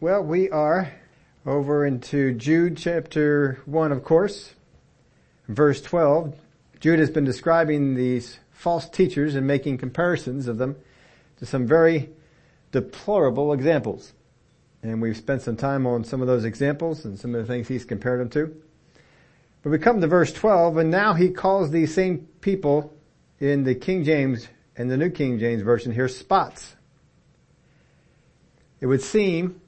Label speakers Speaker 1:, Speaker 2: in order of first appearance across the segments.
Speaker 1: Well, we are over into Jude chapter 1, of course, verse 12. Jude has been describing these false teachers and making comparisons of them to some very deplorable examples. And we've spent some time on some of those examples and some of the things he's compared them to. But we come to verse 12 and now he calls these same people in the King James and the New King James Version here spots. It would seem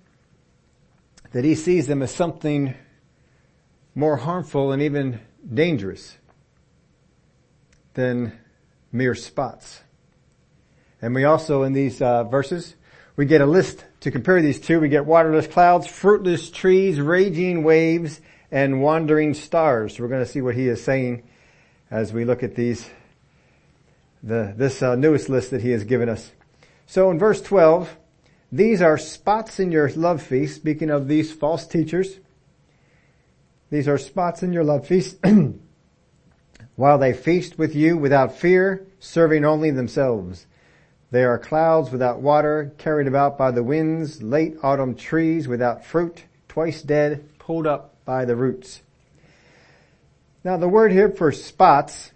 Speaker 1: that he sees them as something more harmful and even dangerous than mere spots. And we also in these uh, verses, we get a list to compare these two. We get waterless clouds, fruitless trees, raging waves, and wandering stars. We're going to see what he is saying as we look at these, the, this uh, newest list that he has given us. So in verse 12, these are spots in your love feast, speaking of these false teachers. These are spots in your love feast while they feast with you without fear, serving only themselves. They are clouds without water, carried about by the winds, late autumn trees without fruit, twice dead, pulled up by the roots. Now the word here for spots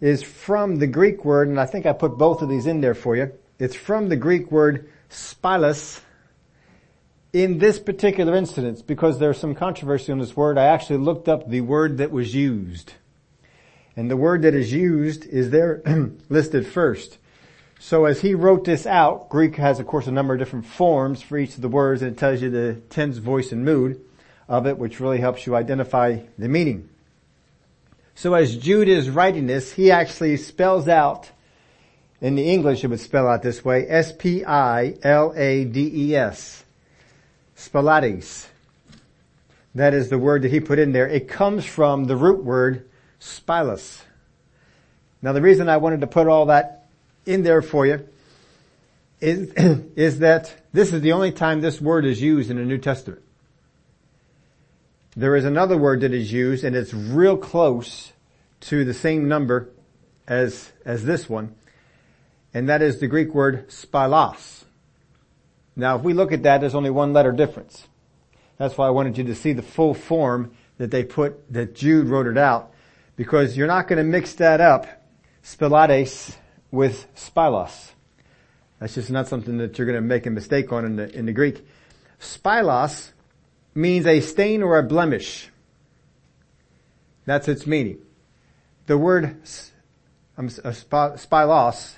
Speaker 1: is from the Greek word, and I think I put both of these in there for you. It's from the Greek word spilos in this particular instance, because there's some controversy on this word, I actually looked up the word that was used. And the word that is used is there listed first. So as he wrote this out, Greek has of course a number of different forms for each of the words and it tells you the tense, voice, and mood of it, which really helps you identify the meaning. So as Jude is writing this, he actually spells out in the English, it would spell out this way, S-P-I-L-A-D-E-S. Spilades. That is the word that he put in there. It comes from the root word spilos. Now the reason I wanted to put all that in there for you is, is that this is the only time this word is used in the New Testament. There is another word that is used and it's real close to the same number as, as this one and that is the Greek word spilos. Now if we look at that, there's only one letter difference. That's why I wanted you to see the full form that they put, that Jude wrote it out, because you're not going to mix that up, spilades, with spilos. That's just not something that you're going to make a mistake on in the, in the Greek. Spilos means a stain or a blemish. That's its meaning. The word um, spilos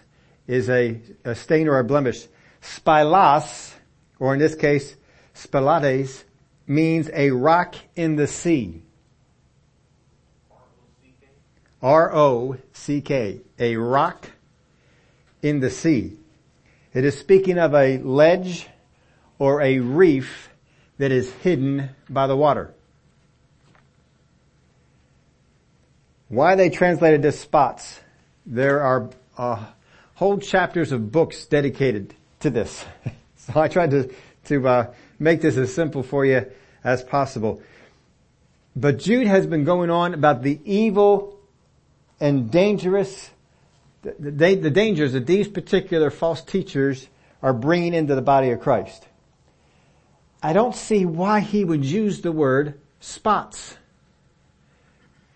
Speaker 1: is a, a stain or a blemish. Spilas, or in this case, spilades, means a rock in the sea. R-O-C-K. A rock in the sea. It is speaking of a ledge or a reef that is hidden by the water. Why they translated this spots? There are uh, whole chapters of books dedicated to this. so I tried to, to uh, make this as simple for you as possible. But Jude has been going on about the evil and dangerous, the, the, the dangers that these particular false teachers are bringing into the body of Christ. I don't see why he would use the word spots.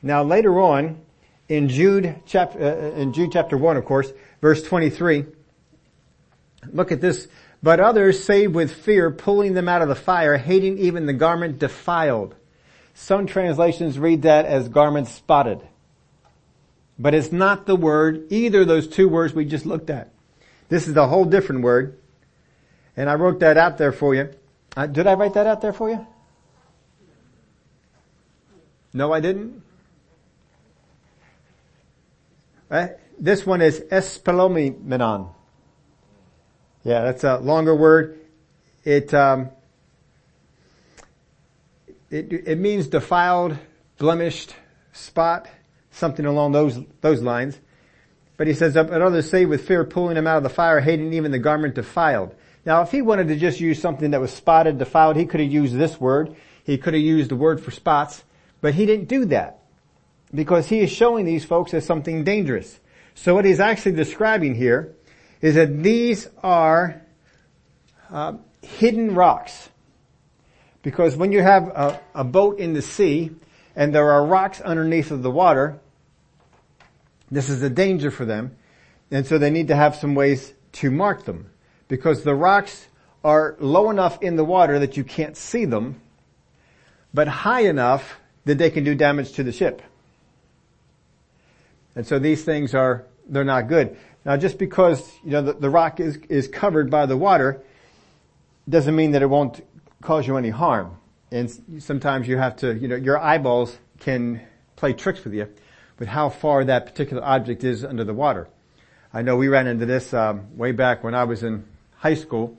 Speaker 1: Now later on, in Jude chapter, uh, in Jude chapter 1 of course, verse 23. Look at this. But others saved with fear, pulling them out of the fire, hating even the garment defiled. Some translations read that as garment spotted. But it's not the word, either of those two words we just looked at. This is a whole different word. And I wrote that out there for you. Uh, did I write that out there for you? No, I didn't. Uh, this one is espelomenon. Yeah, that's a longer word. It, um, it, it means defiled, blemished, spot, something along those, those lines. But he says, but others say with fear pulling him out of the fire, hating even the garment defiled. Now if he wanted to just use something that was spotted, defiled, he could have used this word. He could have used the word for spots, but he didn't do that. Because he is showing these folks as something dangerous. So what he's actually describing here is that these are uh, hidden rocks. Because when you have a, a boat in the sea and there are rocks underneath of the water, this is a danger for them. And so they need to have some ways to mark them because the rocks are low enough in the water that you can't see them, but high enough that they can do damage to the ship. And so these things are, they're not good. Now just because, you know, the, the rock is, is covered by the water doesn't mean that it won't cause you any harm. And sometimes you have to, you know, your eyeballs can play tricks with you with how far that particular object is under the water. I know we ran into this um, way back when I was in high school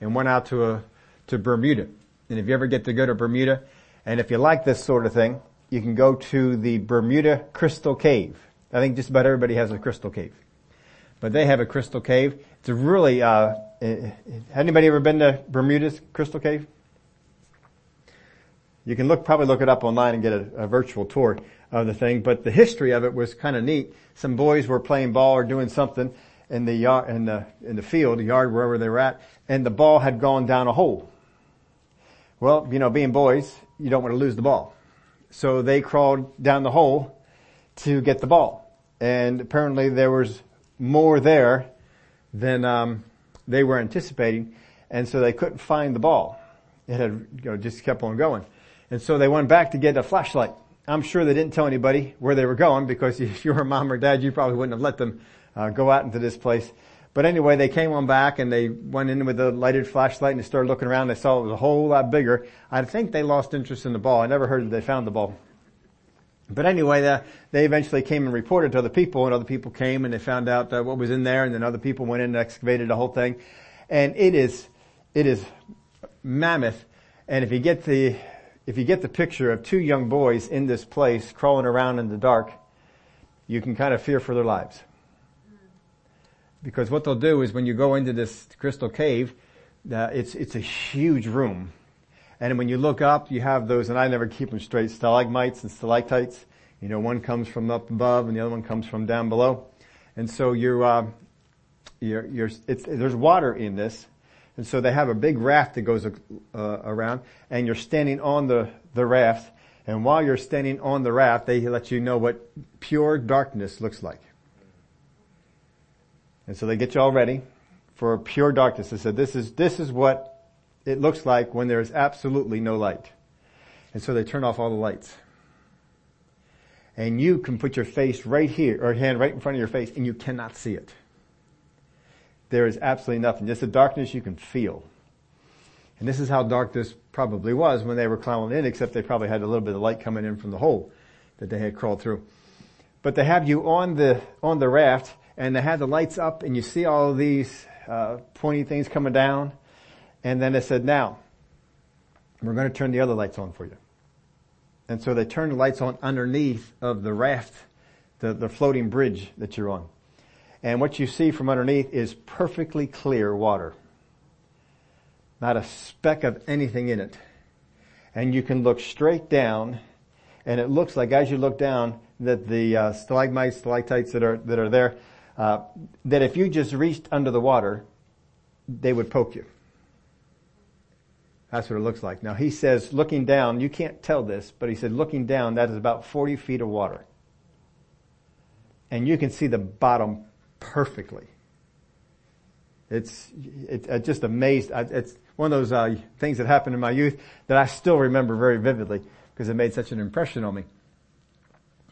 Speaker 1: and went out to a to Bermuda. And if you ever get to go to Bermuda, and if you like this sort of thing, you can go to the Bermuda Crystal Cave. I think just about everybody has a crystal cave, but they have a crystal cave. It's a really. Uh, anybody ever been to Bermuda's Crystal Cave? You can look, probably look it up online and get a, a virtual tour of the thing, but the history of it was kind of neat. Some boys were playing ball or doing something in the yard, in the, in the field, the yard, wherever they were at, and the ball had gone down a hole. Well, you know, being boys, you don't want to lose the ball. So they crawled down the hole to get the ball. And apparently there was more there than, um, they were anticipating. And so they couldn't find the ball. It had, you know, just kept on going. And so they went back to get a flashlight. I'm sure they didn't tell anybody where they were going because if you were a mom or dad, you probably wouldn't have let them uh, go out into this place. But anyway, they came on back and they went in with a lighted flashlight and they started looking around. They saw it was a whole lot bigger. I think they lost interest in the ball. I never heard that they found the ball. But anyway, the, they eventually came and reported to other people and other people came and they found out uh, what was in there and then other people went in and excavated the whole thing. And it is, it is mammoth. And if you get the, if you get the picture of two young boys in this place crawling around in the dark, you can kind of fear for their lives. Because what they'll do is when you go into this crystal cave, uh, it's, it's a huge room. And when you look up, you have those, and I never keep them straight, stalagmites and stalactites. You know, one comes from up above and the other one comes from down below. And so you're, uh, you're, you're, there's water in this, and so they have a big raft that goes uh, around and you're standing on the, the raft. And while you're standing on the raft, they let you know what pure darkness looks like. And so they get you all ready for pure darkness. They said, this is, this is what it looks like when there is absolutely no light. And so they turn off all the lights. And you can put your face right here, or hand right in front of your face, and you cannot see it there is absolutely nothing. Just a darkness you can feel. And this is how dark this probably was when they were climbing in, except they probably had a little bit of light coming in from the hole that they had crawled through. But they have you on the, on the raft and they had the lights up and you see all these, uh, pointy things coming down. And then they said, now, we're going to turn the other lights on for you. And so they turned the lights on underneath of the raft, the, the floating bridge that you're on. And what you see from underneath is perfectly clear water. Not a speck of anything in it. And you can look straight down and it looks like as you look down that the uh, stalagmites, stalactites that are, that are there, uh, that if you just reached under the water, they would poke you. That's what it looks like. Now he says looking down, you can't tell this, but he said looking down, that is about 40 feet of water. And you can see the bottom perfectly. It's, it, it just amazed. It's one of those uh, things that happened in my youth that I still remember very vividly because it made such an impression on me.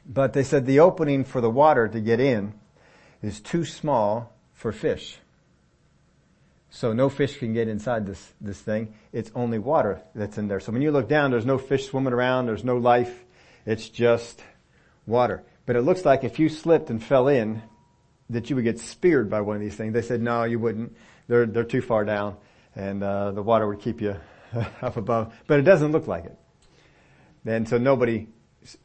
Speaker 1: But they said the opening for the water to get in is too small for fish. So no fish can get inside this, this thing. It's only water that's in there. So when you look down, there's no fish swimming around. There's no life. It's just water. But it looks like if you slipped and fell in, that you would get speared by one of these things. They said, no, you wouldn't. They're, they're too far down and, uh, the water would keep you up above, but it doesn't look like it. And so nobody,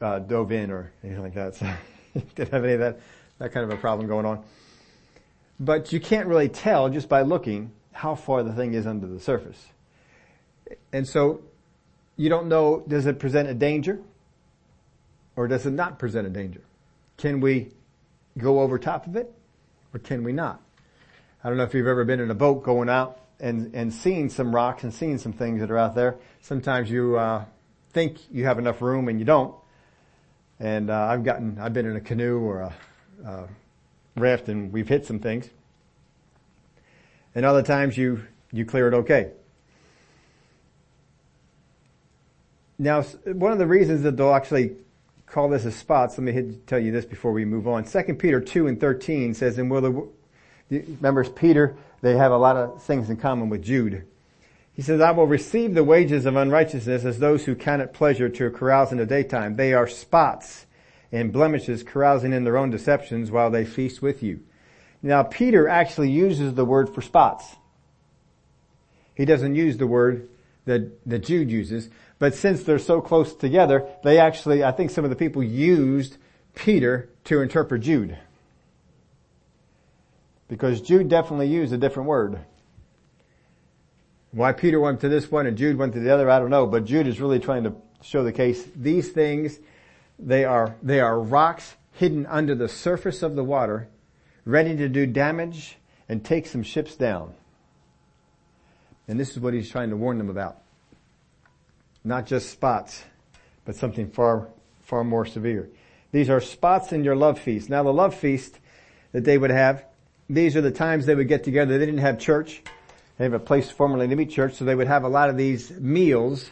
Speaker 1: uh, dove in or anything like that. So didn't have any of that, that kind of a problem going on. But you can't really tell just by looking how far the thing is under the surface. And so you don't know, does it present a danger or does it not present a danger? Can we go over top of it or can we not? I don't know if you've ever been in a boat going out and, and seen some rocks and seeing some things that are out there, sometimes you, uh, think you have enough room and you don't. And, uh, I've gotten, I've been in a canoe or a, a raft and we've hit some things. And other times you, you clear it okay. Now, one of the reasons that they'll actually call this a spots, let me hit, tell you this before we move on. 2 Peter 2 and 13 says, and will the, remember Peter, they have a lot of things in common with Jude. He says, I will receive the wages of unrighteousness as those who count it pleasure to carouse in the daytime. They are spots and blemishes carousing in their own deceptions while they feast with you. Now Peter actually uses the word for spots. He doesn't use the word that, that Jude uses. But since they're so close together, they actually, I think some of the people used Peter to interpret Jude. Because Jude definitely used a different word. Why Peter went to this one and Jude went to the other, I don't know, but Jude is really trying to show the case. These things, they are, they are rocks hidden under the surface of the water, ready to do damage and take some ships down. And this is what he's trying to warn them about. Not just spots, but something far, far more severe. These are spots in your love feast. Now the love feast that they would have, these are the times they would get together. They didn't have church. They have a place formerly to meet church, so they would have a lot of these meals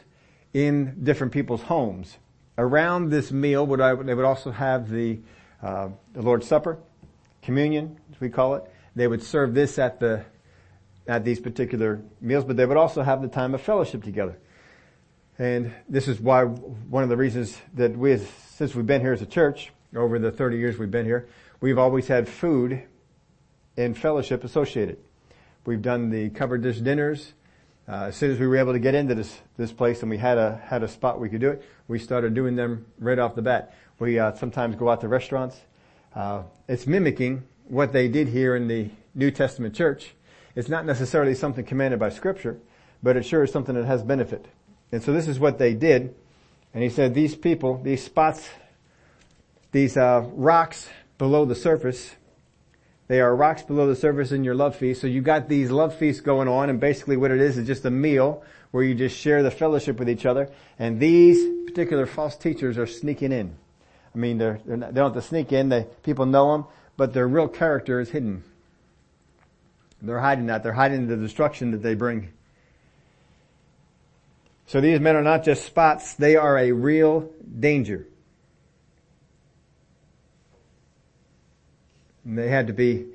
Speaker 1: in different people's homes. Around this meal, would I, they would also have the, uh, the Lord's Supper, communion, as we call it. They would serve this at the at these particular meals, but they would also have the time of fellowship together. And this is why one of the reasons that we, since we've been here as a church, over the 30 years we've been here, we've always had food and fellowship associated. We've done the covered dish dinners. Uh, as soon as we were able to get into this this place and we had a had a spot we could do it, we started doing them right off the bat. We uh, sometimes go out to restaurants. Uh, it's mimicking what they did here in the New Testament church, it's not necessarily something commanded by scripture, but it sure is something that has benefit. And so this is what they did. And he said, these people, these spots, these uh, rocks below the surface, they are rocks below the surface in your love feast. So you've got these love feasts going on and basically what it is is just a meal where you just share the fellowship with each other. And these particular false teachers are sneaking in. I mean, they're, they're not, they don't have to sneak in. They, people know them, but their real character is hidden. They're hiding that. They're hiding the destruction that they bring. So these men are not just spots, they are a real danger. And they had to be,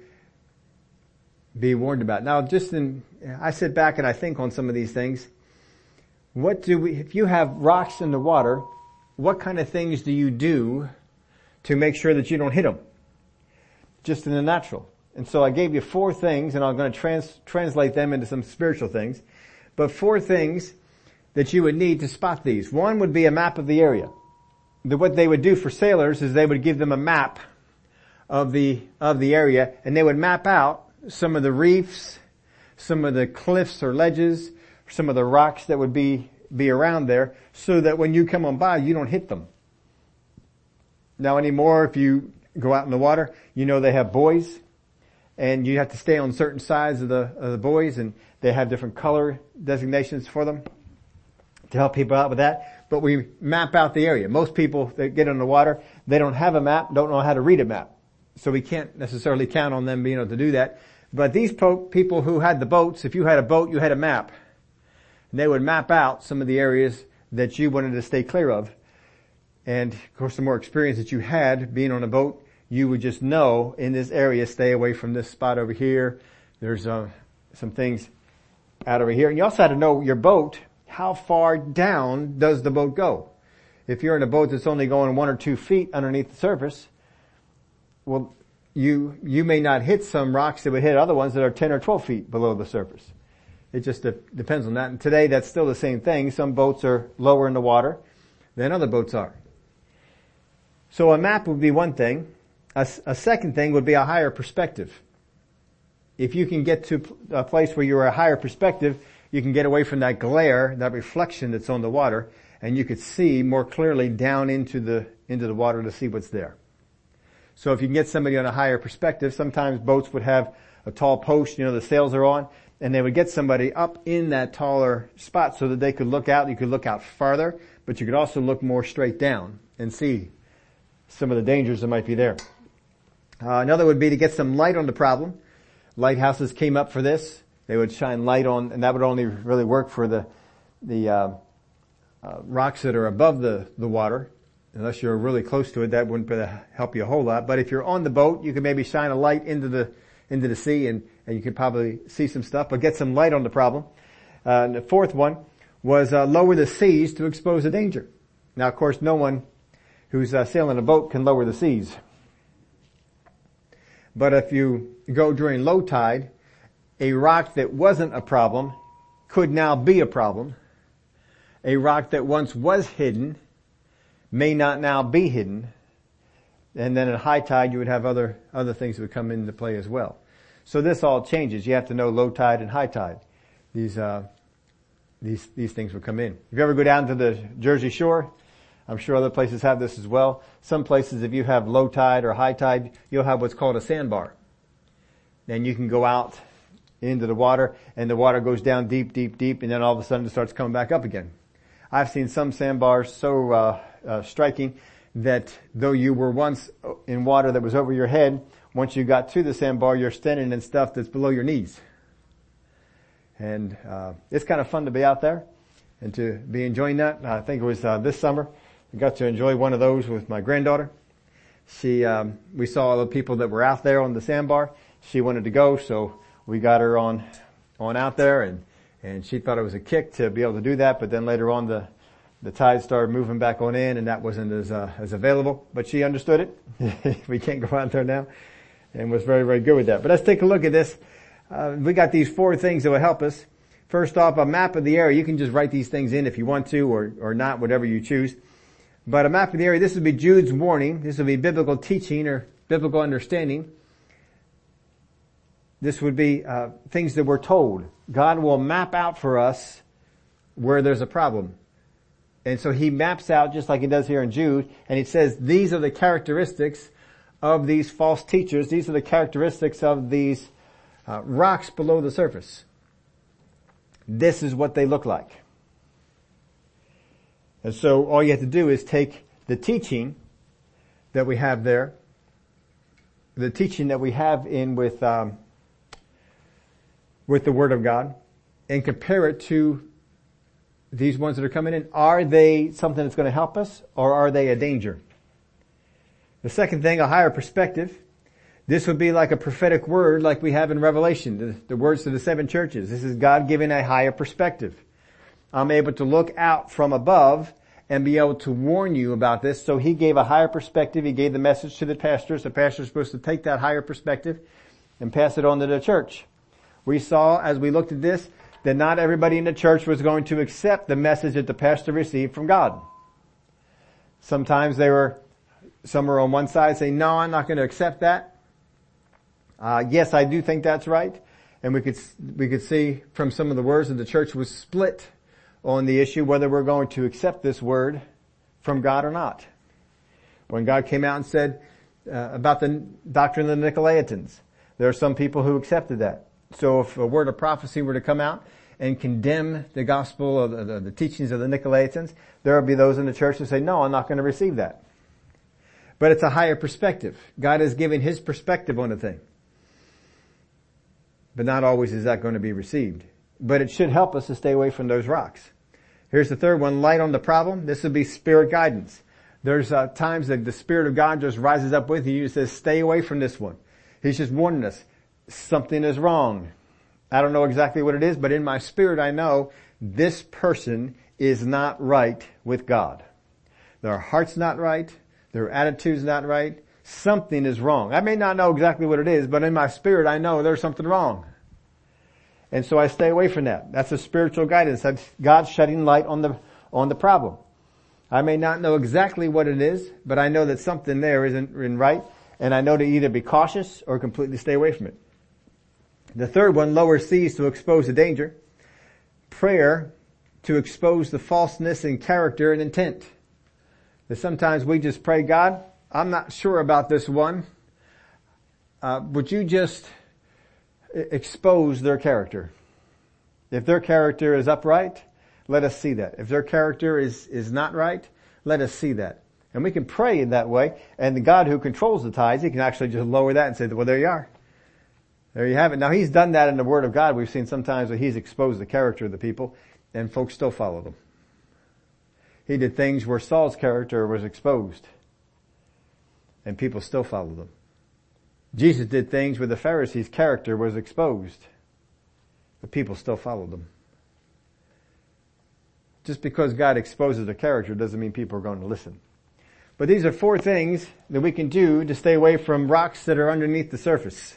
Speaker 1: be warned about. Now just in, I sit back and I think on some of these things. What do we, if you have rocks in the water, what kind of things do you do to make sure that you don't hit them? Just in the natural. And so I gave you four things and I'm going to trans- translate them into some spiritual things. But four things that you would need to spot these. One would be a map of the area. The, what they would do for sailors is they would give them a map of the, of the area and they would map out some of the reefs, some of the cliffs or ledges, some of the rocks that would be, be around there so that when you come on by, you don't hit them. Now anymore, if you go out in the water, you know they have buoys and you have to stay on certain sides of the, of the buoys and they have different color designations for them to help people out with that. But we map out the area. Most people that get on the water, they don't have a map, don't know how to read a map. So we can't necessarily count on them being able to do that. But these po- people who had the boats, if you had a boat, you had a map. And they would map out some of the areas that you wanted to stay clear of. And of course the more experience that you had being on a boat, you would just know in this area, stay away from this spot over here. There's uh, some things out over here. And you also had to know your boat, how far down does the boat go? If you're in a boat that's only going one or two feet underneath the surface, well, you, you may not hit some rocks that would hit other ones that are 10 or 12 feet below the surface. It just de- depends on that. And today that's still the same thing. Some boats are lower in the water than other boats are. So a map would be one thing. A, a second thing would be a higher perspective. If you can get to a place where you're a higher perspective, you can get away from that glare, that reflection that's on the water, and you could see more clearly down into the, into the water to see what's there. So if you can get somebody on a higher perspective, sometimes boats would have a tall post, you know, the sails are on. and they would get somebody up in that taller spot so that they could look out. You could look out farther, but you could also look more straight down and see some of the dangers that might be there. Uh, another would be to get some light on the problem. Lighthouses came up for this. They would shine light on, and that would only really work for the the uh, uh, rocks that are above the the water. Unless you're really close to it, that wouldn't help you a whole lot. But if you're on the boat, you can maybe shine a light into the into the sea, and and you could probably see some stuff. But get some light on the problem. Uh, the fourth one was uh, lower the seas to expose the danger. Now, of course, no one who's uh, sailing a boat can lower the seas. But if you go during low tide, a rock that wasn't a problem could now be a problem. A rock that once was hidden may not now be hidden. And then at high tide you would have other, other things that would come into play as well. So this all changes. You have to know low tide and high tide. These, uh, these, these things would come in. If you ever go down to the Jersey Shore, I'm sure other places have this as well. Some places, if you have low tide or high tide, you'll have what's called a sandbar. Then you can go out into the water and the water goes down deep, deep, deep and then all of a sudden it starts coming back up again. I've seen some sandbars so uh, uh, striking that though you were once in water that was over your head, once you got to the sandbar, you're standing in stuff that's below your knees. And uh, it's kind of fun to be out there and to be enjoying that. I think it was uh, this summer. I got to enjoy one of those with my granddaughter. She, um, we saw all the people that were out there on the sandbar. She wanted to go, so we got her on, on out there and, and she thought it was a kick to be able to do that, but then later on the, the tide started moving back on in and that wasn't as, uh, as available, but she understood it. we can't go out there now and was very, very good with that. But let's take a look at this. Uh, we got these four things that will help us. First off, a map of the area. You can just write these things in if you want to or, or not, whatever you choose. But a map of the area, this would be Jude's warning. This would be biblical teaching or biblical understanding. This would be uh, things that we're told. God will map out for us where there's a problem. And so he maps out just like he does here in Jude, and he says these are the characteristics of these false teachers. These are the characteristics of these uh, rocks below the surface. This is what they look like. And so all you have to do is take the teaching that we have there, the teaching that we have in with, um, with the Word of God, and compare it to these ones that are coming in. Are they something that's going to help us, or are they a danger? The second thing, a higher perspective. This would be like a prophetic word like we have in Revelation, the, the words to the seven churches. This is God giving a higher perspective. I'm able to look out from above and be able to warn you about this. So he gave a higher perspective. He gave the message to the pastors. The pastors are supposed to take that higher perspective and pass it on to the church. We saw as we looked at this that not everybody in the church was going to accept the message that the pastor received from God. Sometimes they were, some were on one side saying, no, I'm not going to accept that. Uh, yes, I do think that's right. And we could, we could see from some of the words that the church was split on the issue whether we're going to accept this word from God or not. When God came out and said uh, about the doctrine of the Nicolaitans, there are some people who accepted that. So if a word of prophecy were to come out and condemn the gospel of the, the, the teachings of the Nicolaitans, there will be those in the church who say, no, I'm not going to receive that. But it's a higher perspective. God is giving His perspective on the thing. But not always is that going to be received but it should help us to stay away from those rocks. Here's the third one, light on the problem. This would be spirit guidance. There's uh, times that the Spirit of God just rises up with you and says, stay away from this one. He's just warning us, something is wrong. I don't know exactly what it is, but in my spirit I know this person is not right with God. Their heart's not right. Their attitude's not right. Something is wrong. I may not know exactly what it is, but in my spirit I know there's something wrong. And so I stay away from that. That's a spiritual guidance. That's God shedding light on the, on the problem. I may not know exactly what it is, but I know that something there isn't right, and I know to either be cautious or completely stay away from it. The third one, lower seas to expose the danger. Prayer to expose the falseness in character and intent. That sometimes we just pray, God, I'm not sure about this one. Uh, would you just expose their character. If their character is upright, let us see that. If their character is, is not right, let us see that. And we can pray in that way. And the God who controls the tides, he can actually just lower that and say, well, there you are. There you have it. Now he's done that in the Word of God. We've seen sometimes that he's exposed the character of the people and folks still follow them. He did things where Saul's character was exposed and people still follow them. Jesus did things where the Pharisees' character was exposed, but people still followed them. Just because God exposes a character doesn't mean people are going to listen. But these are four things that we can do to stay away from rocks that are underneath the surface.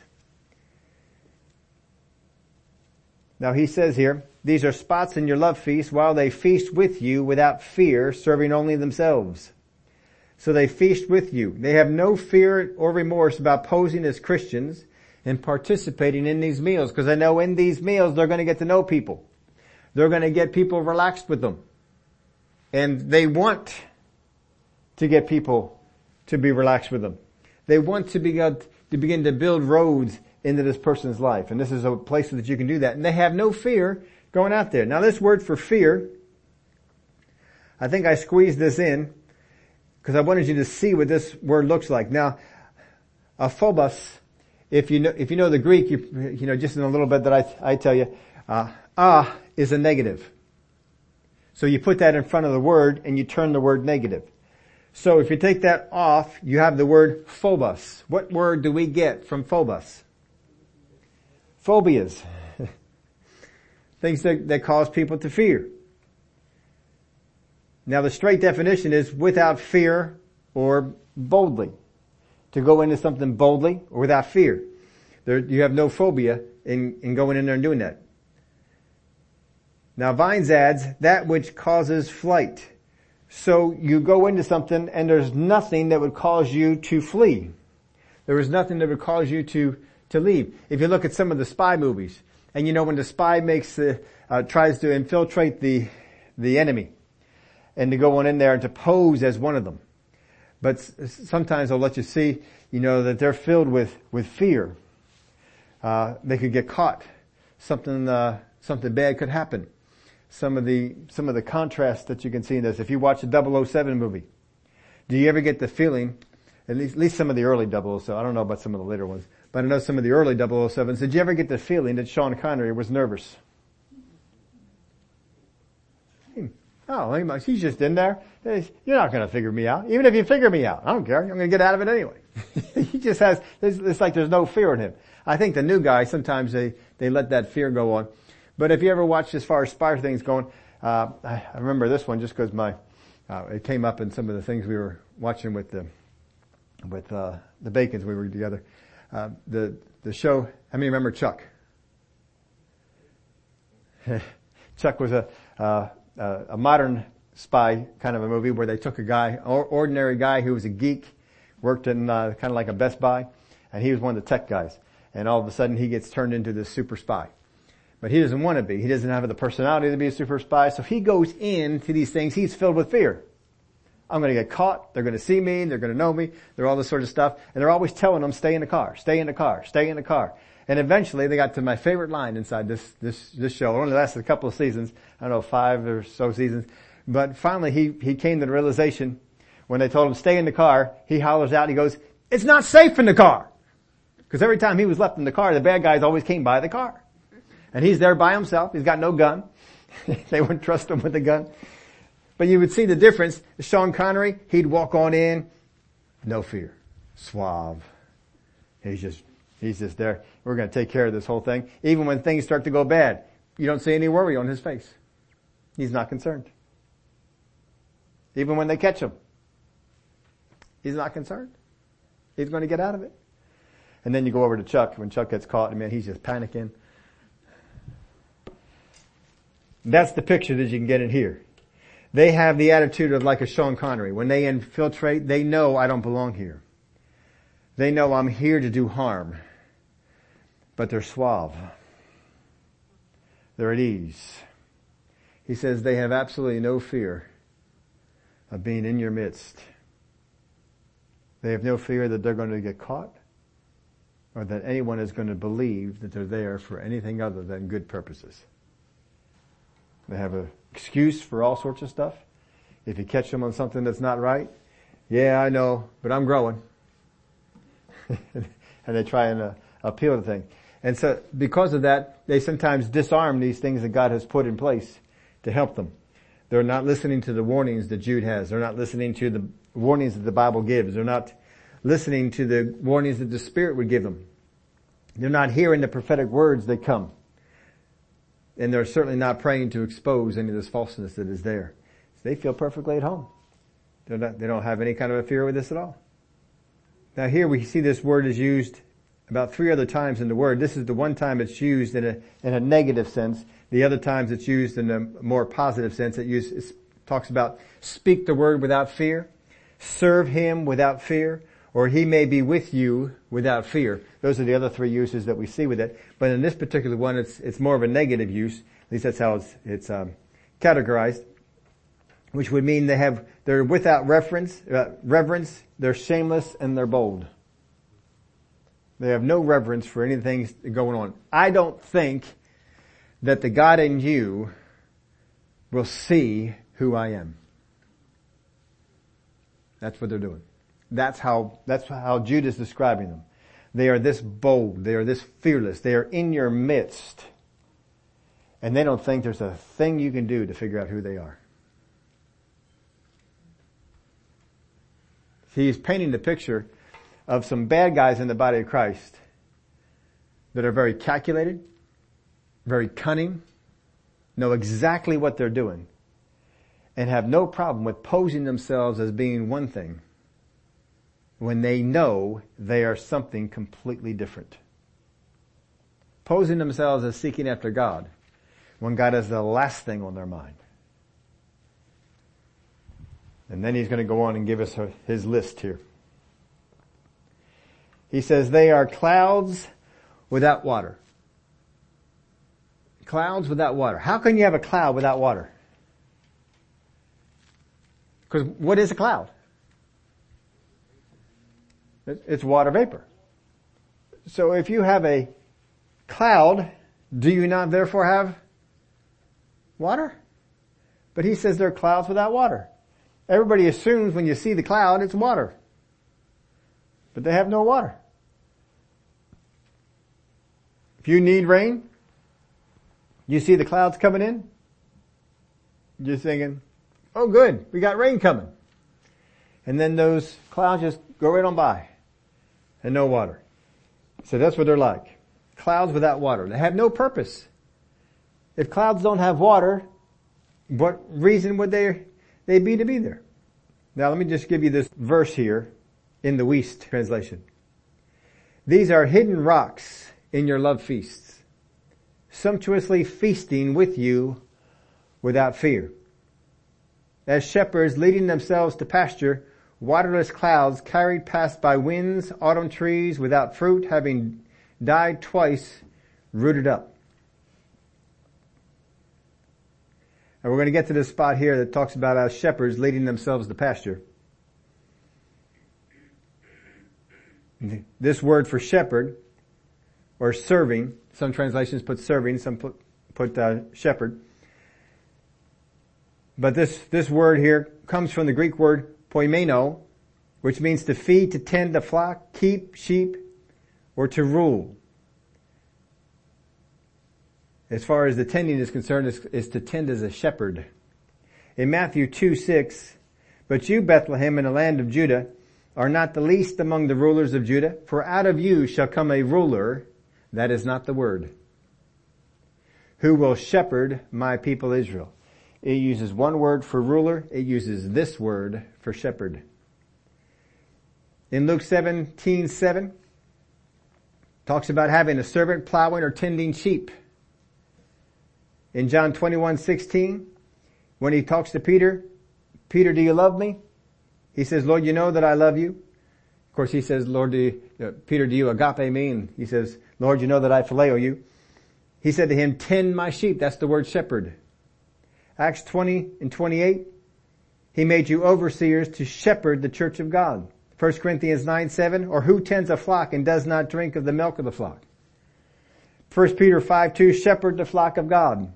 Speaker 1: Now he says here, these are spots in your love feast while they feast with you without fear, serving only themselves. So they feast with you. They have no fear or remorse about posing as Christians and participating in these meals because they know in these meals they're going to get to know people. They're going to get people relaxed with them. And they want to get people to be relaxed with them. They want to begin to build roads into this person's life. And this is a place that you can do that. And they have no fear going out there. Now this word for fear, I think I squeezed this in because I wanted you to see what this word looks like. Now, a phobos, if you know, if you know the Greek, you, you know, just in a little bit that I, I tell you, uh, ah is a negative. So you put that in front of the word and you turn the word negative. So if you take that off, you have the word phobos. What word do we get from phobos? Phobias. Things that, that cause people to fear. Now the straight definition is without fear or boldly. To go into something boldly or without fear. There, you have no phobia in, in going in there and doing that. Now Vines adds that which causes flight. So you go into something and there's nothing that would cause you to flee. There is nothing that would cause you to, to leave. If you look at some of the spy movies, and you know when the spy makes the, uh, tries to infiltrate the, the enemy, and to go on in there and to pose as one of them. But sometimes they'll let you see, you know, that they're filled with, with fear. Uh, they could get caught. Something, uh, something bad could happen some of the, some of the contrast that you can see in this. If you watch a 007 movie, do you ever get the feeling, at least, at least some of the early 007, I don't know about some of the later ones, but I know some of the early 007s, did you ever get the feeling that Sean Connery was nervous? Oh, he's just in there. You're not going to figure me out. Even if you figure me out, I don't care. I'm going to get out of it anyway. he just has, it's like there's no fear in him. I think the new guys, sometimes they, they let that fear go on. But if you ever watched as far as spy things going, uh, I, I, remember this one just because my uh, it came up in some of the things we were watching with the with uh, the Bacons. We were together. Uh, the the show. How many remember Chuck? Chuck was a uh, a modern spy kind of a movie where they took a guy, ordinary guy who was a geek, worked in uh, kind of like a Best Buy, and he was one of the tech guys. And all of a sudden he gets turned into this super spy. But he doesn't want to be. He doesn't have the personality to be a super spy. So he goes into these things. He's filled with fear. I'm going to get caught. They're going to see me. They're going to know me. They're all this sort of stuff. And they're always telling him, stay in the car, stay in the car, stay in the car. And eventually they got to my favorite line inside this, this, this show. It only lasted a couple of seasons. I don't know, five or so seasons. But finally he, he came to the realization when they told him stay in the car, he hollers out, he goes, it's not safe in the car. Because every time he was left in the car, the bad guys always came by the car. And he's there by himself. He's got no gun. they wouldn't trust him with a gun. But you would see the difference. Sean Connery, he'd walk on in, no fear, suave. He's just, he's just there. We're going to take care of this whole thing. Even when things start to go bad, you don't see any worry on his face. He's not concerned. Even when they catch him, he's not concerned. He's going to get out of it. And then you go over to Chuck. When Chuck gets caught, man, he's just panicking. That's the picture that you can get in here. They have the attitude of like a Sean Connery. When they infiltrate, they know I don't belong here. They know I'm here to do harm. But they're suave. They're at ease. He says they have absolutely no fear of being in your midst. They have no fear that they're going to get caught or that anyone is going to believe that they're there for anything other than good purposes. They have an excuse for all sorts of stuff. If you catch them on something that's not right, yeah, I know, but I'm growing. and they try and uh, appeal to things. And so because of that, they sometimes disarm these things that God has put in place to help them. They're not listening to the warnings that Jude has. They're not listening to the warnings that the Bible gives. They're not listening to the warnings that the Spirit would give them. They're not hearing the prophetic words that come. And they're certainly not praying to expose any of this falseness that is there. So they feel perfectly at home. Not, they don't have any kind of a fear with this at all. Now here we see this word is used about three other times in the word. This is the one time it's used in a, in a negative sense. The other times it's used in a more positive sense. It, uses, it talks about speak the word without fear, serve him without fear, or he may be with you without fear. Those are the other three uses that we see with it. But in this particular one, it's, it's more of a negative use. At least that's how it's, it's um, categorized. Which would mean they have, they're without reference, uh, reverence, they're shameless, and they're bold. They have no reverence for anything going on. I don't think that the God in you will see who I am. That's what they're doing. That's how, that's how Jude is describing them. They are this bold. They are this fearless. They are in your midst. And they don't think there's a thing you can do to figure out who they are. He's painting the picture of some bad guys in the body of Christ that are very calculated, very cunning, know exactly what they're doing, and have no problem with posing themselves as being one thing when they know they are something completely different. Posing themselves as seeking after God when God is the last thing on their mind. And then he's going to go on and give us his list here. He says they are clouds without water. Clouds without water. How can you have a cloud without water? Because what is a cloud? It's water vapor. So if you have a cloud, do you not therefore have water? But he says there are clouds without water. Everybody assumes when you see the cloud, it's water. But they have no water. If you need rain, you see the clouds coming in, you're thinking, oh good, we got rain coming. And then those clouds just go right on by and no water. So that's what they're like. Clouds without water. They have no purpose. If clouds don't have water, what reason would they, they be to be there? Now let me just give you this verse here in the Wuest translation. These are hidden rocks in your love feasts, sumptuously feasting with you without fear. As shepherds leading themselves to pasture, waterless clouds carried past by winds, autumn trees without fruit, having died twice, rooted up. And we're going to get to this spot here that talks about as shepherds leading themselves to pasture. This word for shepherd or serving. Some translations put serving, some put, put uh, shepherd. But this, this word here comes from the Greek word poimeno, which means to feed, to tend a flock, keep sheep, or to rule. As far as the tending is concerned, is, is to tend as a shepherd. In Matthew 2, 6, but you, Bethlehem, in the land of Judah, are not the least among the rulers of Judah, for out of you shall come a ruler that is not the word. Who will shepherd my people Israel? It uses one word for ruler. It uses this word for shepherd. In Luke 17, 7, talks about having a servant plowing or tending sheep. In John 21, 16, when he talks to Peter, Peter, do you love me? He says, Lord, you know that I love you. Of course, he says, Lord, do you, uh, Peter, do you agape me? And he says, Lord, you know that I phileo you. He said to him, tend my sheep. That's the word shepherd. Acts 20 and 28. He made you overseers to shepherd the church of God. 1 Corinthians 9, 7. Or who tends a flock and does not drink of the milk of the flock? 1 Peter 5, 2. Shepherd the flock of God.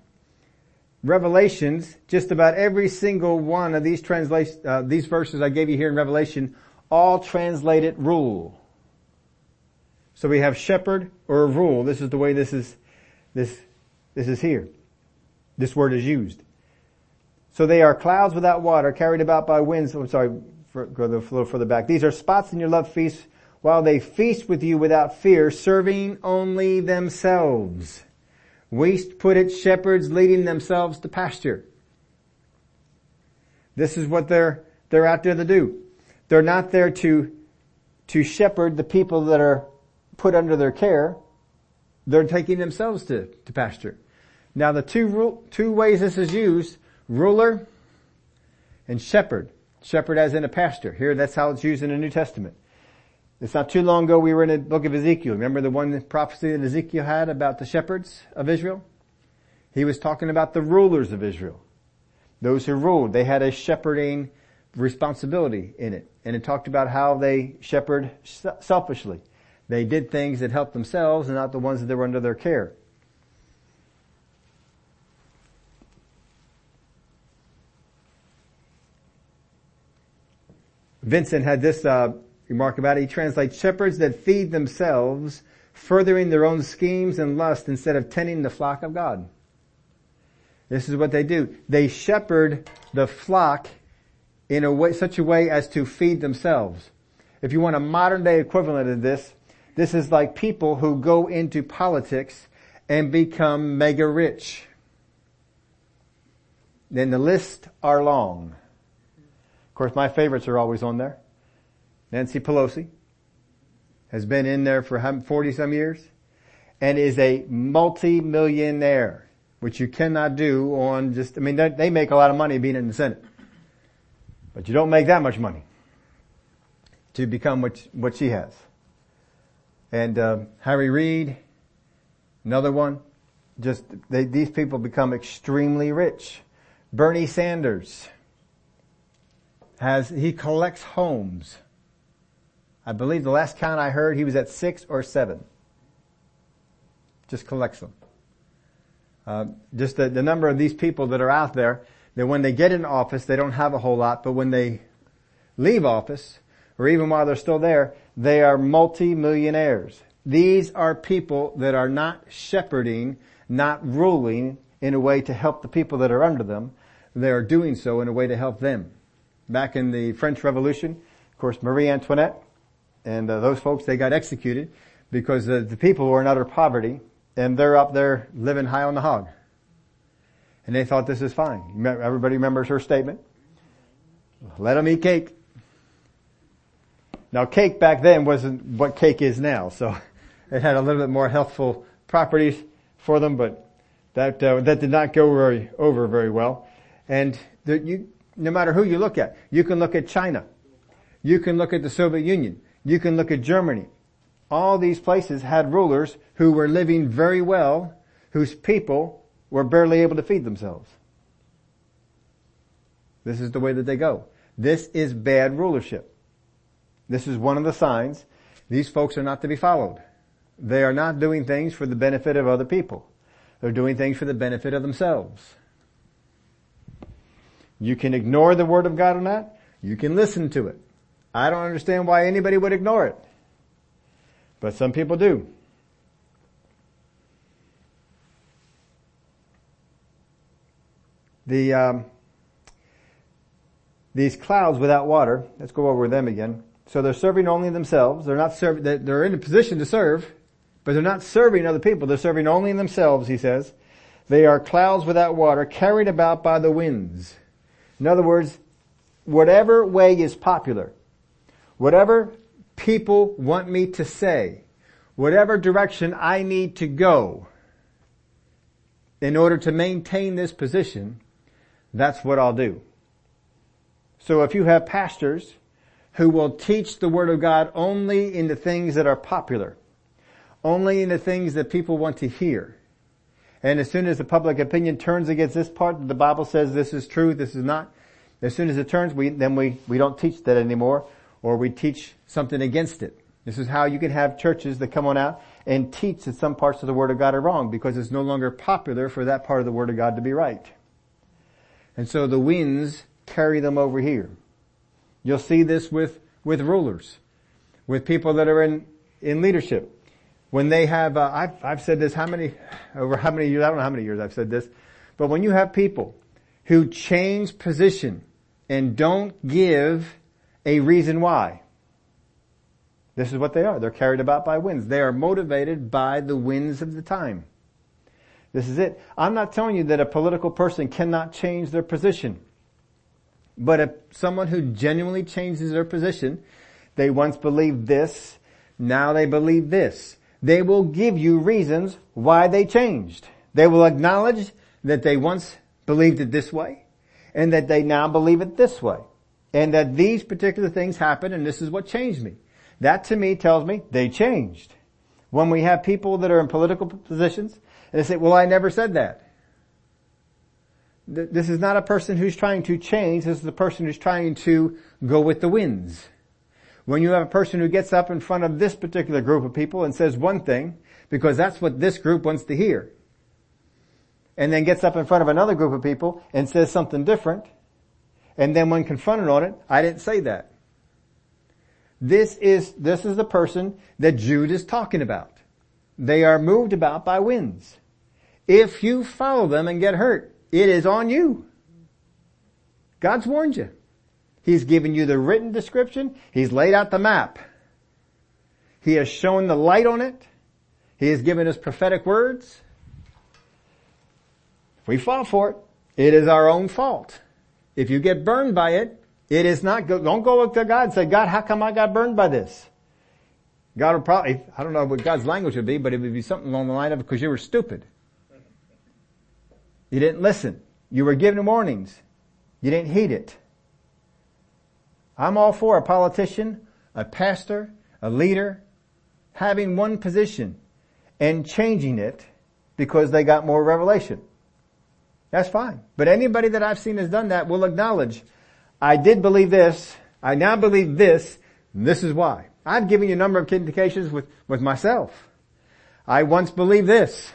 Speaker 1: Revelations, just about every single one of these translations, uh, these verses I gave you here in Revelation, all translate it rule. So we have shepherd or rule. This is the way this is, this, this is here. This word is used. So they are clouds without water, carried about by winds. I'm sorry, for, go a little further back. These are spots in your love feast while they feast with you without fear, serving only themselves. Wuest put it shepherds leading themselves to pasture. This is what they're, they're out there to do. They're not there to, to shepherd the people that are put under their care. They're taking themselves to, to pasture. Now the two, two ways this is used ruler and shepherd. Shepherd as in a pastor. Here that's how it's used in the New Testament. It's not too long ago we were in the book of Ezekiel. Remember the one prophecy that Ezekiel had about the shepherds of Israel? He was talking about the rulers of Israel. Those who ruled. They had a shepherding responsibility in it. And it talked about how they shepherd selfishly. They did things that helped themselves and not the ones that were under their care. Vincent had this uh, remark about it. He translates shepherds that feed themselves, furthering their own schemes and lust instead of tending the flock of God. This is what they do. They shepherd the flock in a way, such a way as to feed themselves. If you want a modern day equivalent of this, this is like people who go into politics and become mega rich. Then the lists are long. Of course, my favorites are always on there. Nancy Pelosi has been in there for 40 some years and is a multi-millionaire, which you cannot do on just, I mean, they make a lot of money being in the Senate. But you don't make that much money to become what, what she has. And, uh, Harry Reid, another one, just, they, these people become extremely rich. Bernie Sanders, has, he collects homes. I believe the last count I heard, he was at six or seven. Just collects them. Uh, just the, the number of these people that are out there, that when they get in office, they don't have a whole lot, but when they leave office, or even while they're still there, they are multi-millionaires. These are people that are not shepherding, not ruling in a way to help the people that are under them. They are doing so in a way to help them back in the French Revolution. Of course, Marie Antoinette and uh, those folks, they got executed because uh, the people were in utter poverty and they're up there living high on the hog. And they thought this is fine. Everybody remembers her statement. Let them eat cake. Now cake back then wasn't what cake is now, so it had a little bit more healthful properties for them, but that, uh, that did not go very, over very well. And the, you, no matter who you look at. You can look at China. You can look at the Soviet Union. You can look at Germany. All these places had rulers who were living very well, whose people were barely able to feed themselves. This is the way that they go. This is bad rulership. This is one of the signs. These folks are not to be followed. They are not doing things for the benefit of other people. They're doing things for the benefit of themselves. You can ignore the Word of God or not. You can listen to it. I don't understand why anybody would ignore it. But some people do. The, um, these clouds without water, let's go over them again. So they're serving only themselves. They're not serving, they're in a position to serve, but they're not serving other people. They're serving only themselves, he says. They are clouds without water, carried about by the winds. In other words, whatever way is popular, whatever people want me to say, whatever direction I need to go in order to maintain this position, that's what I'll do. So if you have pastors who will teach the Word of God only in the things that are popular, only in the things that people want to hear, and as soon as the public opinion turns against this part the Bible says this is true, this is not, as soon as it turns, we, then we, we don't teach that anymore, or we teach something against it. This is how you can have churches that come on out and teach that some parts of the Word of God are wrong because it's no longer popular for that part of the Word of God to be right. And so the winds carry them over here. You'll see this with, with rulers, with people that are in, in leadership. When they have, uh, I've, I've said this how many, over how many years, I don't know how many years I've said this, but when you have people who change position and don't give a reason why, this is what they are. They're carried about by winds. They are motivated by the winds of the time. This is it. I'm not telling you that a political person cannot change their position. But if someone who genuinely changes their position, they once believed this, now they believe this. They will give you reasons why they changed. They will acknowledge that they once believed it this way and that they now believe it this way and that these particular things happened and this is what changed me. That to me tells me they changed. When we have people that are in political positions and they say, well, I never said that. This is not a person who's trying to change. This is a person who's trying to go with the winds. When you have a person who gets up in front of this particular group of people and says one thing, because that's what this group wants to hear, and then gets up in front of another group of people and says something different, and then when confronted on it, I didn't say that. This is, this is the person that Jude is talking about. They are moved about by winds. If you follow them and get hurt, it is on you. God's warned you. He's given you the written description. He's laid out the map. He has shown the light on it. He has given us prophetic words. If we fall for it, it is our own fault. If you get burned by it, it is not, don't go up to God and say, God, how come I got burned by this? God will probably, I don't know what God's language would be, but it would be something along the line of because you were stupid. You didn't listen. You were given warnings. You didn't heed it. I'm all for a politician, a pastor, a leader, having one position and changing it because they got more revelation. That's fine. But anybody that I've seen has done that will acknowledge, I did believe this, I now believe this, this is why. I've given you a number of indications with, with myself. I once believed this.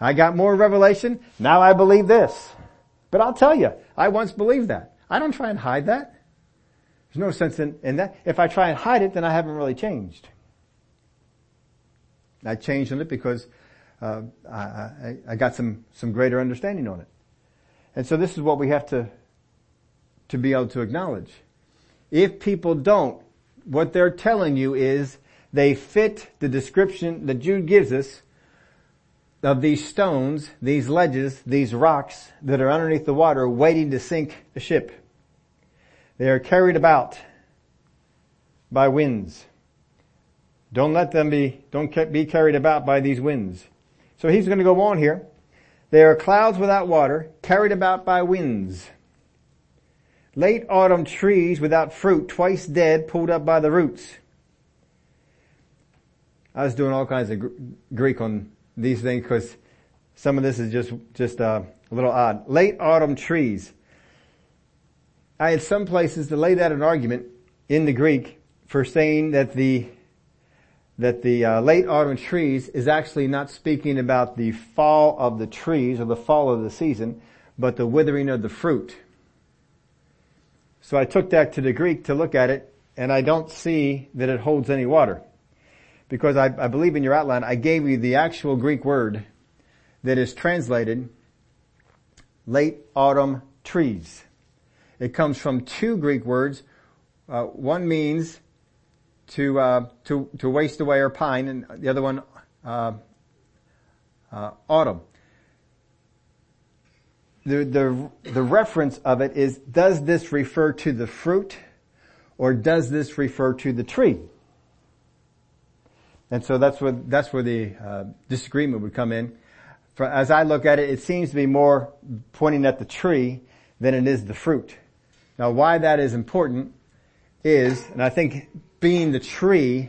Speaker 1: I got more revelation. Now I believe this. But I'll tell you, I once believed that. I don't try and hide that. There's no sense in, in that. If I try and hide it, then I haven't really changed. I changed on it because uh, I, I, I got some, some greater understanding on it. And so this is what we have to, to be able to acknowledge. If people don't, what they're telling you is they fit the description that Jude gives us of these stones, these ledges, these rocks that are underneath the water waiting to sink a ship. They are carried about by winds. Don't let them be, don't be carried about by these winds. So he's going to go on here. They are clouds without water, carried about by winds. Late autumn trees without fruit, twice dead, pulled up by the roots. I was doing all kinds of Greek on these things because some of this is just, just uh, a little odd. Late autumn trees. I had some places to lay that an argument in the Greek for saying that the that the uh, late autumn trees is actually not speaking about the fall of the trees or the fall of the season, but the withering of the fruit. So I took that to the Greek to look at it, and I don't see that it holds any water because I, I believe in your outline, I gave you the actual Greek word that is translated late autumn trees. It comes from two Greek words. Uh, one means to, uh, to, to waste away or pine, and the other one, uh, uh autumn. The, the, the reference of it is, does this refer to the fruit or does this refer to the tree? And so that's where, that's where the uh, disagreement would come in. For, as I look at it, it seems to be more pointing at the tree than it is the fruit. Now why that is important is, and I think being the tree,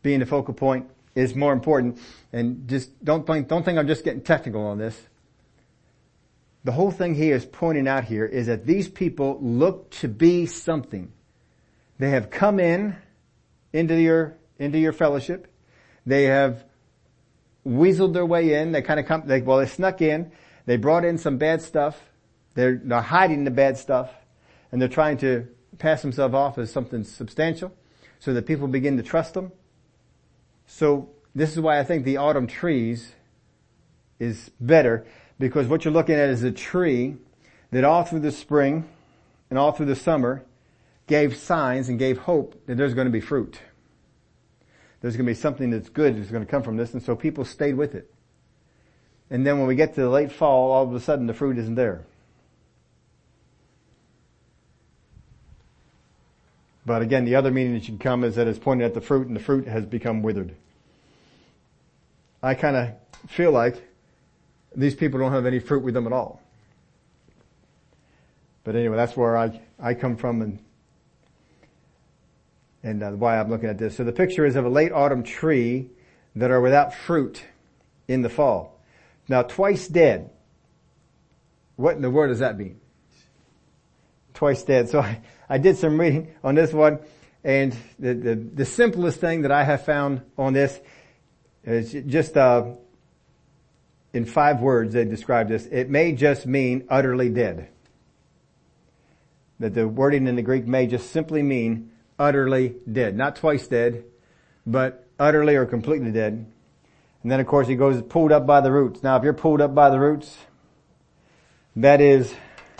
Speaker 1: being the focal point is more important, and just don't think, don't think I'm just getting technical on this. The whole thing he is pointing out here is that these people look to be something. They have come in into your into your fellowship. They have weaseled their way in. They kind of come, they, well, they snuck in. They brought in some bad stuff They're, they're hiding the bad stuff and they're trying to pass themselves off as something substantial so that people begin to trust them. So this is why I think the autumn trees is better because what you're looking at is a tree that all through the spring and all through the summer gave signs and gave hope that there's going to be fruit. There's going to be something that's good that's going to come from this and so people stayed with it. And then when we get to the late fall, all of a sudden the fruit isn't there. But again, the other meaning that should come is that it's pointed at the fruit and the fruit has become withered. I kind of feel like these people don't have any fruit with them at all. But anyway, that's where I, I come from and, and uh, why I'm looking at this. So the picture is of a late autumn tree that are without fruit in the fall. Now twice dead. What in the world does that mean? Twice dead. So I, I did some reading on this one, and the, the, the simplest thing that I have found on this is just uh, in five words they describe this. It may just mean utterly dead. That the wording in the Greek may just simply mean utterly dead. Not twice dead, but utterly or completely dead. And then of course he goes pulled up by the roots. Now if you're pulled up by the roots, that is,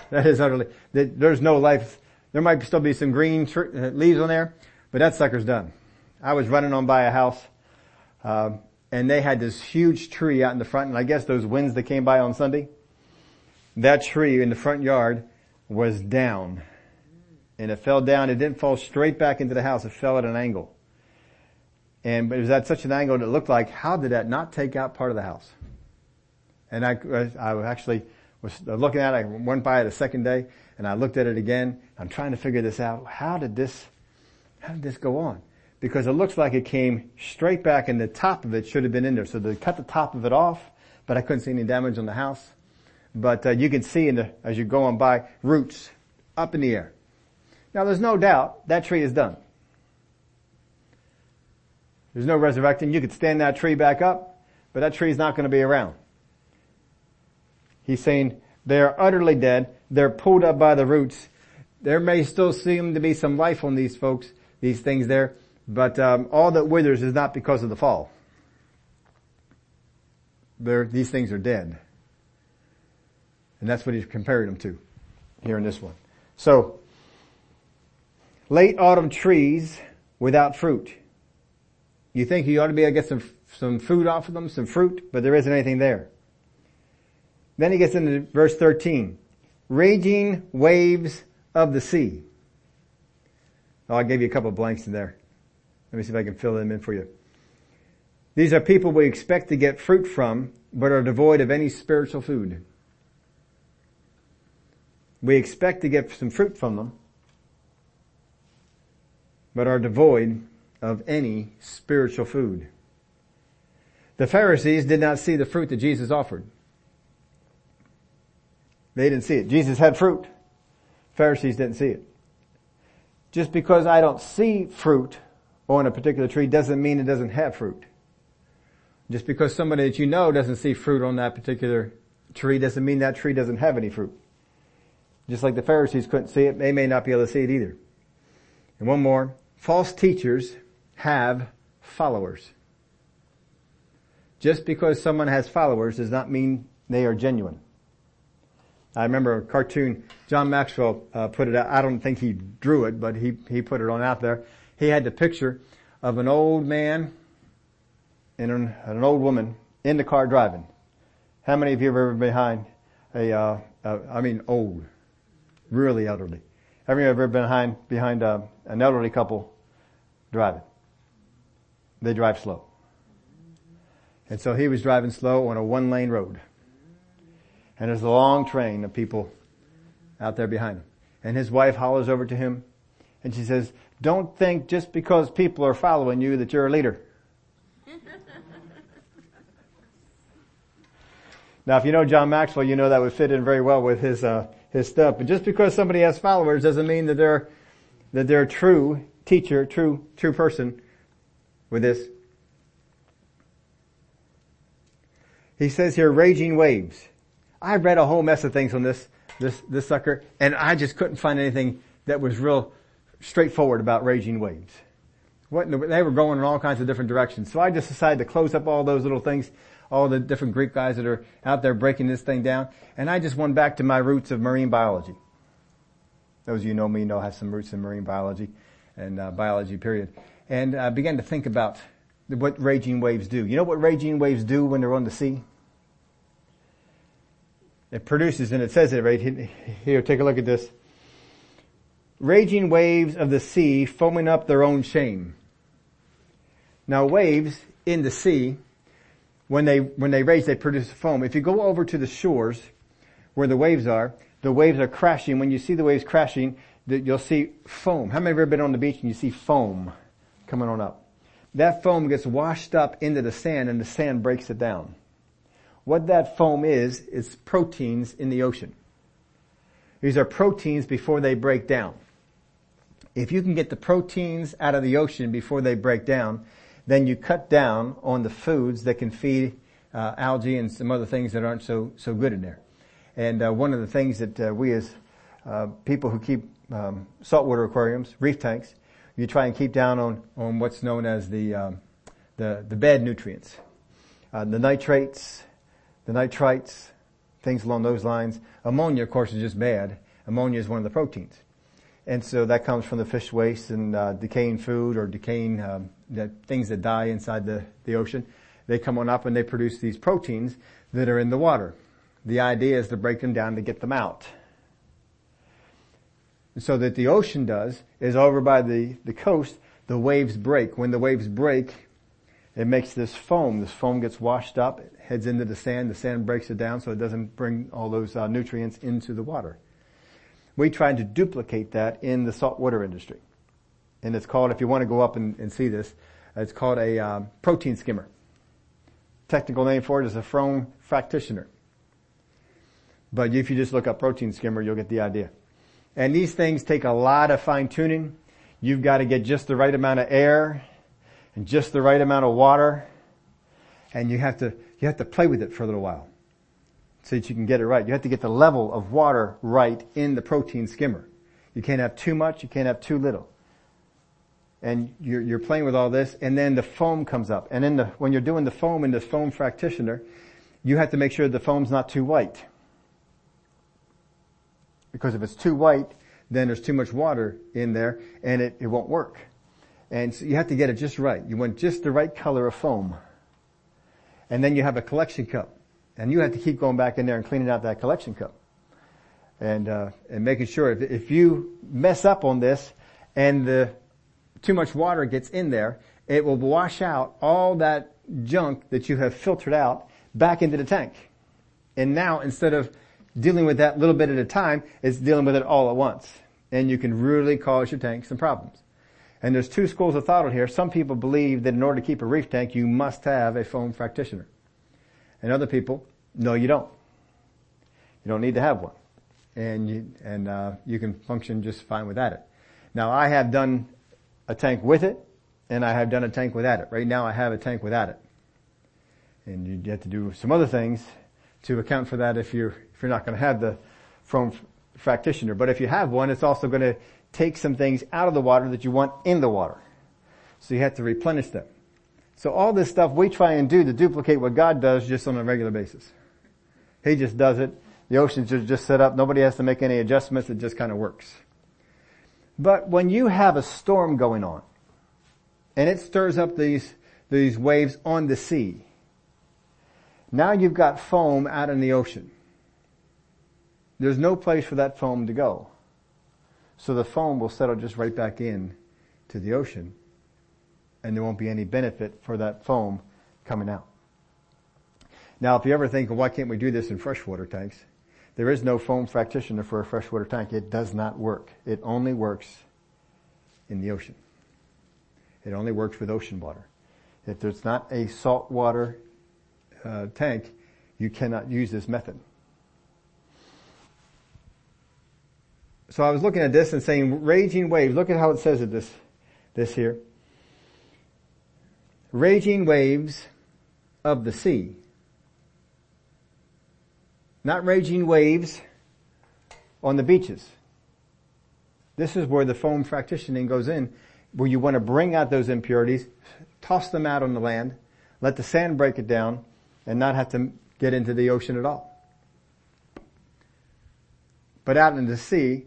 Speaker 1: that is utterly, there's no life there might still be some green tr- uh, leaves on there, but that sucker's done. I was running on by a house, uh, and they had this huge tree out in the front, and I guess those winds that came by on Sunday, that tree in the front yard was down. And it fell down, it didn't fall straight back into the house, it fell at an angle. And it was at such an angle that it looked like, how did that not take out part of the house? And I, I actually was looking at it, I went by it a second day, and I looked at it again. I'm trying to figure this out. How did this, how did this go on? Because it looks like it came straight back and the top of it should have been in there. So they cut the top of it off, but I couldn't see any damage on the house. But uh, you can see in the, as you're going by, roots up in the air. Now there's no doubt that tree is done. There's no resurrecting. You could stand that tree back up, but that tree is not going to be around. He's saying they are utterly dead. They're pulled up by the roots. There may still seem to be some life on these folks, these things there, but um, all that withers is not because of the fall. They're, these things are dead. And that's what he's comparing them to here in this one. So, late autumn trees without fruit. You think you ought to be able to get some, some food off of them, some fruit, but there isn't anything there. Then he gets into verse 13. Raging waves of the sea. Oh, I gave you a couple of blanks in there. Let me see if I can fill them in for you. These are people we expect to get fruit from, but are devoid of any spiritual food. We expect to get some fruit from them, but are devoid of any spiritual food. The Pharisees did not see the fruit that Jesus offered. They didn't see it. Jesus had fruit. Pharisees didn't see it. Just because I don't see fruit on a particular tree doesn't mean it doesn't have fruit. Just because somebody that you know doesn't see fruit on that particular tree doesn't mean that tree doesn't have any fruit. Just like the Pharisees couldn't see it, they may not be able to see it either. And one more, false teachers have followers. Just because someone has followers does not mean they are genuine. I remember a cartoon, John Maxwell uh, put it out. I don't think he drew it, but he, he put it on out there. He had the picture of an old man and an, an old woman in the car driving. How many of you have ever been behind a, uh, uh, I mean old, really elderly? Have you ever been behind, behind uh, an elderly couple driving? They drive slow. And so he was driving slow on a one lane road. And there's a long train of people out there behind him. And his wife hollers over to him and she says, don't think just because people are following you that you're a leader. now if you know John Maxwell, you know that would fit in very well with his, uh, his stuff. But just because somebody has followers doesn't mean that they're, that they're a true teacher, true, true person with this. He says here, raging waves. I read a whole mess of things on this this, this sucker, and I just couldn't find anything that was real straightforward about raging waves. What the, they were going in all kinds of different directions. So I just decided to close up all those little things, all the different Greek guys that are out there breaking this thing down, and I just went back to my roots of marine biology. Those of you know me know I have some roots in marine biology and uh, biology period. And I began to think about what raging waves do. You know what raging waves do when they're on the sea? It produces, and it says it right here, take a look at this. Raging waves of the sea foaming up their own shame. Now waves in the sea, when they, when they rage, they produce foam. If you go over to the shores where the waves are, the waves are crashing. When you see the waves crashing, you'll see foam. How many have ever been on the beach and you see foam coming on up? That foam gets washed up into the sand and the sand breaks it down. What that foam is, is proteins in the ocean. These are proteins before they break down. If you can get the proteins out of the ocean before they break down, then you cut down on the foods that can feed uh, algae and some other things that aren't so so good in there. And uh, one of the things that uh, we as uh, people who keep um, saltwater aquariums, reef tanks, you try and keep down on, on what's known as the, um, the, the bad nutrients. Uh, the nitrates, the nitrites, things along those lines. Ammonia, of course, is just bad. Ammonia is one of the proteins. And so that comes from the fish waste and uh, decaying food or decaying um, things that die inside the, the ocean. They come on up and they produce these proteins that are in the water. The idea is to break them down to get them out so that the ocean does is over by the, the coast, the waves break. When the waves break, it makes this foam. This foam gets washed up, heads into the sand, the sand breaks it down so it doesn't bring all those uh, nutrients into the water. We tried to duplicate that in the saltwater industry. And it's called, if you want to go up and, and see this, it's called a um, protein skimmer. Technical name for it is a foam fractionator. But if you just look up protein skimmer, you'll get the idea. And these things take a lot of fine tuning. You've got to get just the right amount of air and just the right amount of water. And you have to, you have to play with it for a little while so that you can get it right. You have to get the level of water right in the protein skimmer. You can't have too much, you can't have too little. And you're, you're playing with all this and then the foam comes up. And in the, when you're doing the foam in the foam fractionator, you have to make sure the foam's not too white. Because if it's too white, then there's too much water in there and it, it won't work. And so you have to get it just right. You want just the right color of foam. And then you have a collection cup. And you have to keep going back in there and cleaning out that collection cup. And, uh, and making sure if, if you mess up on this and the, too much water gets in there, it will wash out all that junk that you have filtered out back into the tank. And now instead of dealing with that little bit at a time, it's dealing with it all at once. And you can really cause your tank some problems. And there's two schools of thought on here. Some people believe that in order to keep a reef tank, you must have a foam fractionator. And other people, no you don't. You don't need to have one. And you, and, uh, you can function just fine without it. Now I have done a tank with it, and I have done a tank without it. Right now I have a tank without it. And you have to do some other things to account for that if you're, if you're not going to have the foam fractionator. But if you have one, it's also going to take some things out of the water that you want in the water. So you have to replenish them. So all this stuff we try and do to duplicate what God does just on a regular basis. He just does it. The oceans are just set up. Nobody has to make any adjustments. It just kind of works. But when you have a storm going on and it stirs up these, these waves on the sea, now you've got foam out in the ocean. There's no place for that foam to go. So the foam will settle just right back in to the ocean and there won't be any benefit for that foam coming out. Now if you ever think, well, why can't we do this in freshwater tanks? There is no foam fractionator for a freshwater tank. It does not work. It only works in the ocean. It only works with ocean water. If there's not a saltwater uh, tank, you cannot use this method. So I was looking at this and saying raging waves. Look at how it says it this, this here. Raging waves of the sea. Not raging waves on the beaches. This is where the foam fractioning goes in, where you want to bring out those impurities, toss them out on the land, let the sand break it down, and not have to get into the ocean at all. But out in the sea,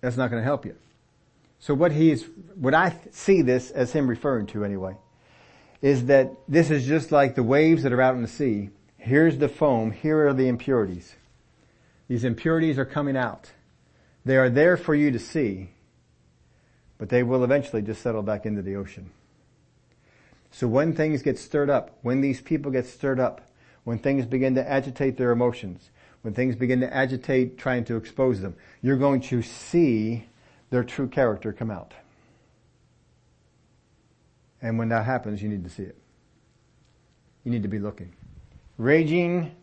Speaker 1: that's not going to help you. So what he's, what I see this as him referring to anyway, is that this is just like the waves that are out in the sea. Here's the foam, here are the impurities. These impurities are coming out. They are there for you to see, but they will eventually just settle back into the ocean. So when things get stirred up, when these people get stirred up, when things begin to agitate their emotions, when things begin to agitate trying to expose them, you're going to see their true character come out. And when that happens, you need to see it. You need to be looking. Raging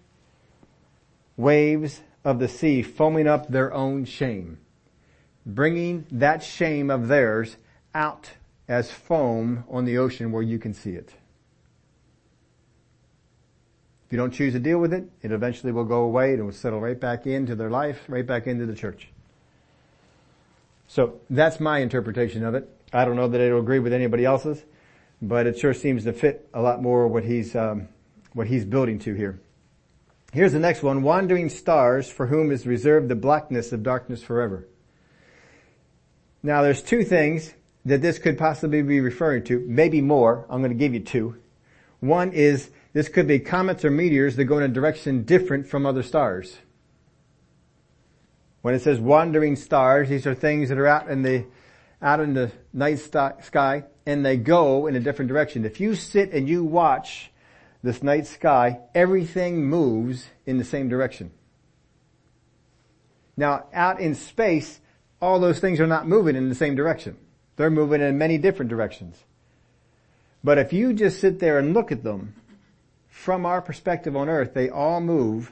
Speaker 1: waves of the sea foaming up their own shame. Bringing that shame of theirs out as foam on the ocean where you can see it. If you don't choose to deal with it, it eventually will go away and it will settle right back into their life, right back into the church. So that's my interpretation of it. I don't know that it'll agree with anybody else's, but it sure seems to fit a lot more what he's um, what he's building to here. Here's the next one: wandering stars, for whom is reserved the blackness of darkness forever. Now, there's two things that this could possibly be referring to, maybe more. I'm going to give you two. One is this could be comets or meteors that go in a direction different from other stars. When it says wandering stars, these are things that are out in the, out in the night sky and they go in a different direction. If you sit and you watch this night sky, everything moves in the same direction. Now out in space, all those things are not moving in the same direction. They're moving in many different directions. But if you just sit there and look at them, from our perspective on earth, they all move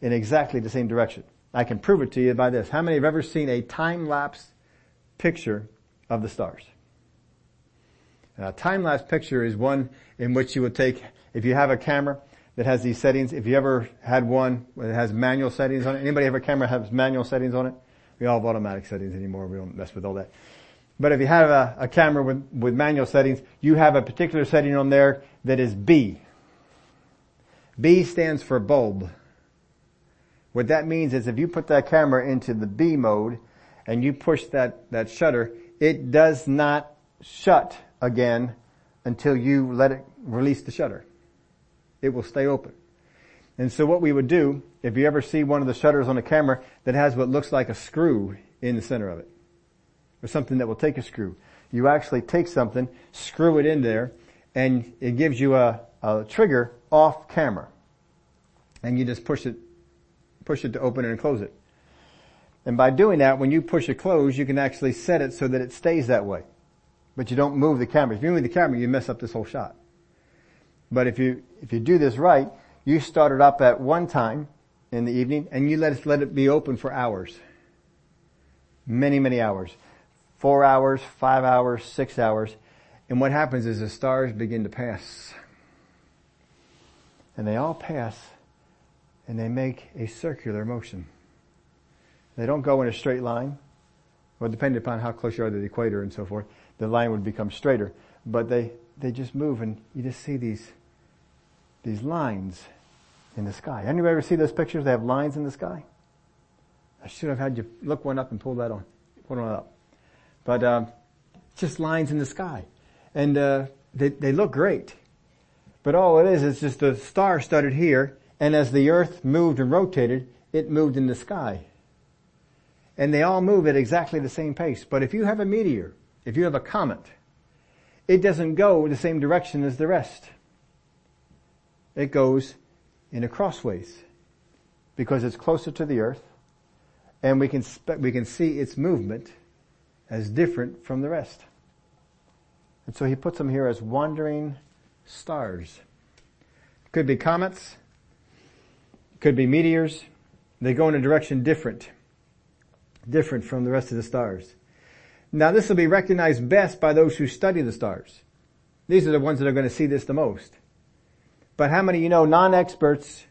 Speaker 1: in exactly the same direction. I can prove it to you by this. How many have ever seen a time-lapse picture of the stars? a time-lapse picture is one in which you would take, if you have a camera that has these settings, if you ever had one that has manual settings on it, anybody have a camera that has manual settings on it? We all have automatic settings anymore. We don't mess with all that. But if you have a, a camera with, with manual settings, you have a particular setting on there that is B. B stands for bulb. What that means is if you put that camera into the B mode and you push that, that shutter, it does not shut again until you let it release the shutter. It will stay open. And so what we would do, if you ever see one of the shutters on a camera that has what looks like a screw in the center of it, or something that will take a screw, you actually take something, screw it in there, and it gives you a, a trigger off camera. And you just push it push it to open it and close it. And by doing that, when you push it close, you can actually set it so that it stays that way. But you don't move the camera. If you move the camera, you mess up this whole shot. But if you, if you do this right, you start it up at one time in the evening and you let it, let it be open for hours. Many, many hours. Four hours, five hours, six hours. And what happens is the stars begin to pass. And they all pass and they make a circular motion. They don't go in a straight line. Well, depending upon how close you are to the equator and so forth, the line would become straighter. But they, they just move and you just see these, these lines in the sky. Anybody ever see those pictures? They have lines in the sky. I should have had you look one up and pull that on, pull one up. But um, just lines in the sky, and uh, they they look great. But all it is is just a star studded here, and as the earth moved and rotated, it moved in the sky. And they all move at exactly the same pace. But if you have a meteor, if you have a comet, it doesn't go the same direction as the rest. It goes in a crossways because it's closer to the earth and we can, we can see its movement as different from the rest. And so he puts them here as wandering stars. Could be comets, could be meteors. They go in a direction different, different from the rest of the stars. Now this will be recognized best by those who study the stars. These are the ones that are going to see this the most. But how many you know non-experts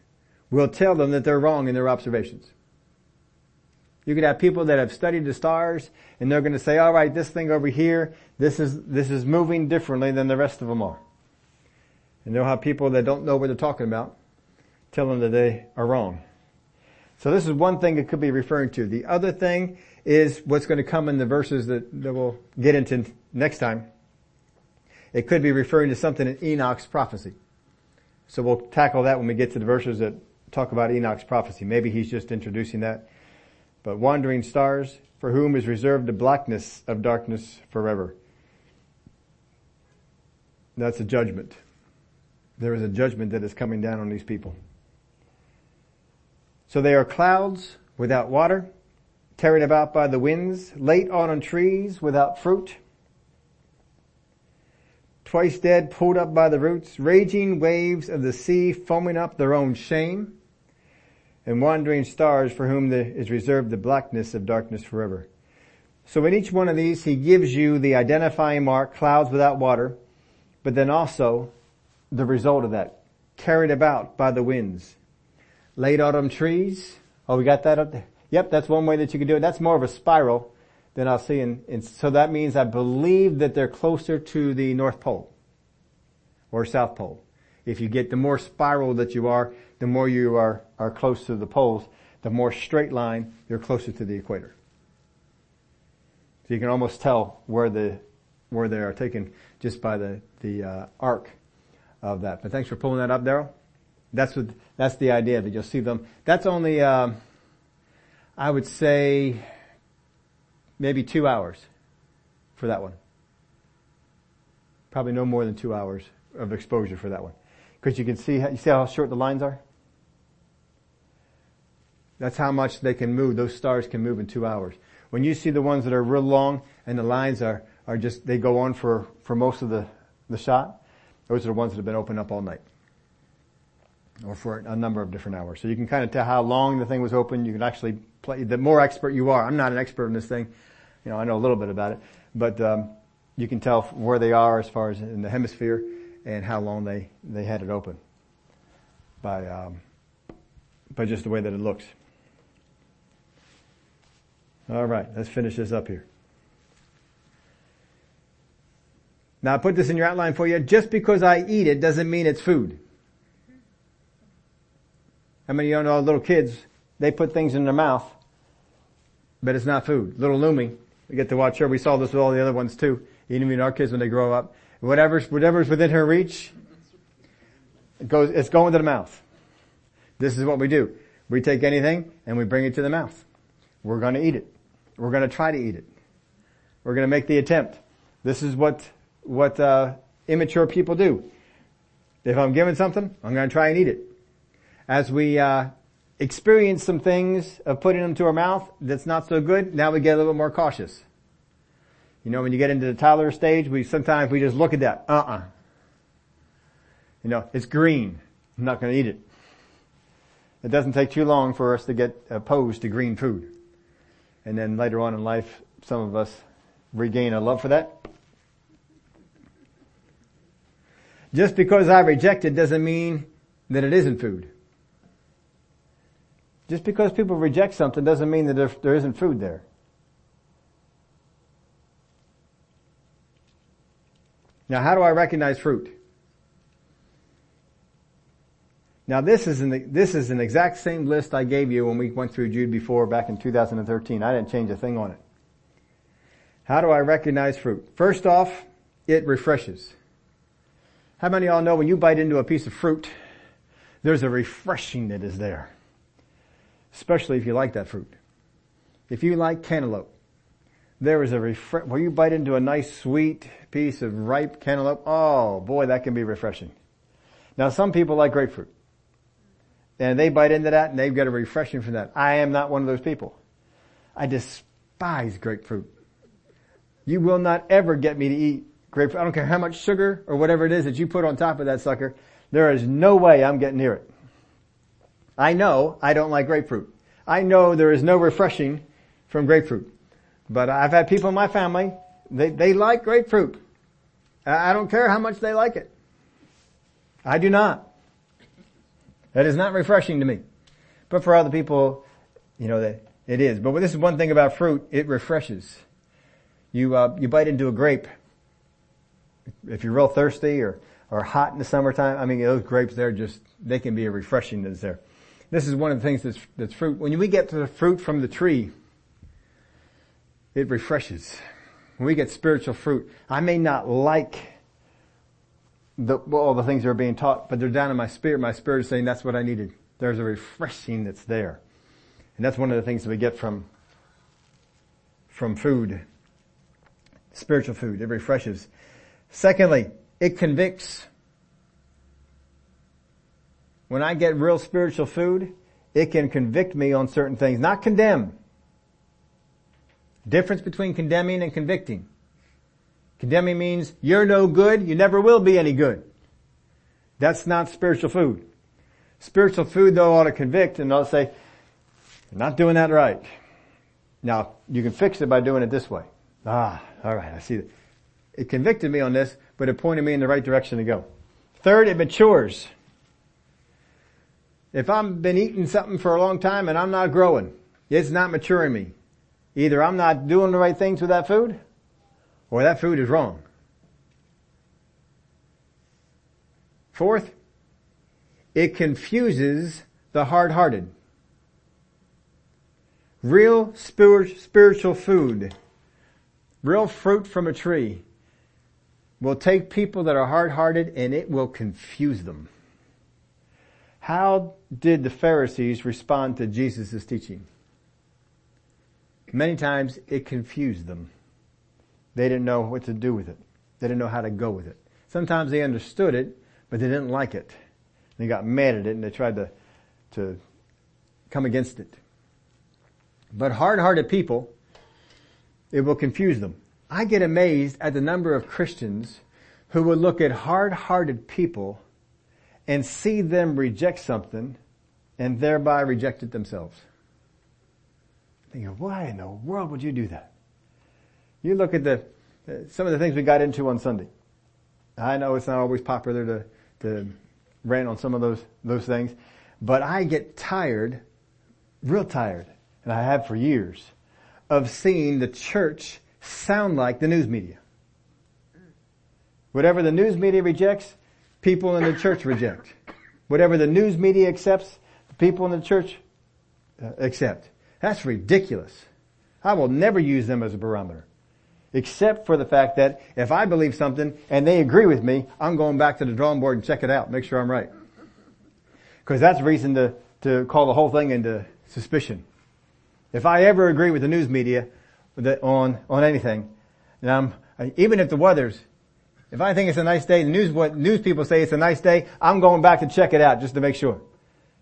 Speaker 1: will tell them that they're wrong in their observations? You could have people that have studied the stars and they're going to say, all right, this thing over here, this is, this is moving differently than the rest of them are. And they'll have people that don't know what they're talking about tell them that they are wrong. So this is one thing it could be referring to. The other thing is what's going to come in the verses that, that we'll get into next time. It could be referring to something in Enoch's prophecy. So we'll tackle that when we get to the verses that talk about Enoch's prophecy. Maybe he's just introducing that. But wandering stars, for whom is reserved the blackness of darkness forever. That's a judgment. There is a judgment that is coming down on these people. So they are clouds without water, carried about by the winds, late autumn trees without fruit, twice dead, pulled up by the roots, raging waves of the sea foaming up their own shame, and wandering stars for whom the, is reserved the blackness of darkness forever. So in each one of these, he gives you the identifying mark, clouds without water, but then also the result of that, carried about by the winds. Late autumn trees. Oh, we got that up there. Yep, that's one way that you can do it. That's more of a spiral than I'll see in, in, so that means I believe that they're closer to the North Pole or South Pole. If you get the more spiral that you are, the more you are, are close to the poles, the more straight line, you're closer to the equator. So you can almost tell where the, where they are taken just by the, the, uh, arc of that. But thanks for pulling that up, Daryl. That's what, that's the idea that you'll see them. That's only, um, I would say, maybe two hours for that one. Probably no more than two hours of exposure for that one. Because you can see, you see how short the lines are? That's how much they can move. Those stars can move in two hours. When you see the ones that are real long and the lines are, are just, they go on for, for most of the, the shot, those are the ones that have been open up all night. Or for a number of different hours. So you can kind of tell how long the thing was open. You can actually play, the more expert you are, I'm not an expert in this thing. You know, I know a little bit about it, but, um, you can tell where they are as far as in the hemisphere and how long they, they had it open by, um, by just the way that it looks. All right, let's finish this up here. Now I put this in your outline for you. Just because I eat it doesn't mean it's food. How many of you know little kids, they put things in their mouth, but it's not food. Little Lumi, we get to watch her. We saw this with all the other ones too. Even our kids when they grow up. Whatever's, whatever's within her reach, it goes, it's going to the mouth. This is what we do. We take anything and we bring it to the mouth. We're going to eat it. We're going to try to eat it. We're going to make the attempt. This is what what uh, immature people do. If I'm given something, I'm going to try and eat it. As we uh, experience some things of putting them to our mouth that's not so good, now we get a little bit more cautious. You know, when you get into the toddler stage, we sometimes we just look at that. Uh-uh. You know, it's green. I'm not going to eat it. It doesn't take too long for us to get opposed to green food. And then later on in life, some of us regain a love for that. Just because I reject it doesn't mean that it isn't food. Just because people reject something doesn't mean that there, there isn't food there. Now how do I recognize fruit? Now this is an, this is an exact same list I gave you when we went through Jude before back in 2013. I didn't change a thing on it. How do I recognize fruit? First off, it refreshes. How many of y'all know when you bite into a piece of fruit, there's a refreshing that is there. Especially if you like that fruit. If you like cantaloupe, there is a refresh, when you bite into a nice sweet piece of ripe cantaloupe, oh boy, that can be refreshing. Now some people like grapefruit. And they bite into that and they've got a refreshing from that. I am not one of those people. I despise grapefruit. You will not ever get me to eat grapefruit. I don't care how much sugar or whatever it is that you put on top of that sucker. There is no way I'm getting near it. I know I don't like grapefruit. I know there is no refreshing from grapefruit. But I've had people in my family, they, they like grapefruit. I don't care how much they like it. I do not. That is not refreshing to me. But for other people, you know, they, It is. But this is one thing about fruit, it refreshes. You, uh, you bite into a grape. If you're real thirsty or, or hot in the summertime, I mean, those grapes, they're just, they can be a refreshing that's there. This is one of the things that's, that's fruit. When we get to the fruit from the tree, it refreshes. When we get spiritual fruit, I may not like the, all the things that are being taught, but they're down in my spirit. My spirit is saying that's what I needed. There's a refreshing that's there. And that's one of the things that we get from, from food. Spiritual food. It refreshes. Secondly, it convicts. When I get real spiritual food, it can convict me on certain things, not condemn. Difference between condemning and convicting. Condemning means you're no good, you never will be any good. That's not spiritual food. Spiritual food though ought to convict and ought to say, you're not doing that right. Now, you can fix it by doing it this way. Ah, alright, I see that. It convicted me on this, but it pointed me in the right direction to go. Third, it matures. If I've been eating something for a long time and I'm not growing, it's not maturing me. Either I'm not doing the right things with that food, or that food is wrong. Fourth, it confuses the hard-hearted. Real spiritual food, real fruit from a tree, will take people that are hard-hearted and it will confuse them. How did the Pharisees respond to Jesus' teaching? Many times it confused them. They didn't know what to do with it. They didn't know how to go with it. Sometimes they understood it, but they didn't like it. They got mad at it and they tried to, to come against it. But hard-hearted people, it will confuse them. I get amazed at the number of Christians who will look at hard-hearted people and see them reject something and thereby reject it themselves. Thinking, why in the world would you do that? You look at the, uh, some of the things we got into on Sunday. I know it's not always popular to, to rant on some of those, those things, but I get tired, real tired, and I have for years, of seeing the church sound like the news media. Whatever the news media rejects, people in the church reject. Whatever the news media accepts, the people in the church uh, accept. That's ridiculous. I will never use them as a barometer. Except for the fact that if I believe something and they agree with me, I'm going back to the drawing board and check it out, make sure I'm right. Cause that's reason to, to call the whole thing into suspicion. If I ever agree with the news media on, on anything, and I'm, even if the weather's, if I think it's a nice day, the news, what news people say it's a nice day, I'm going back to check it out just to make sure.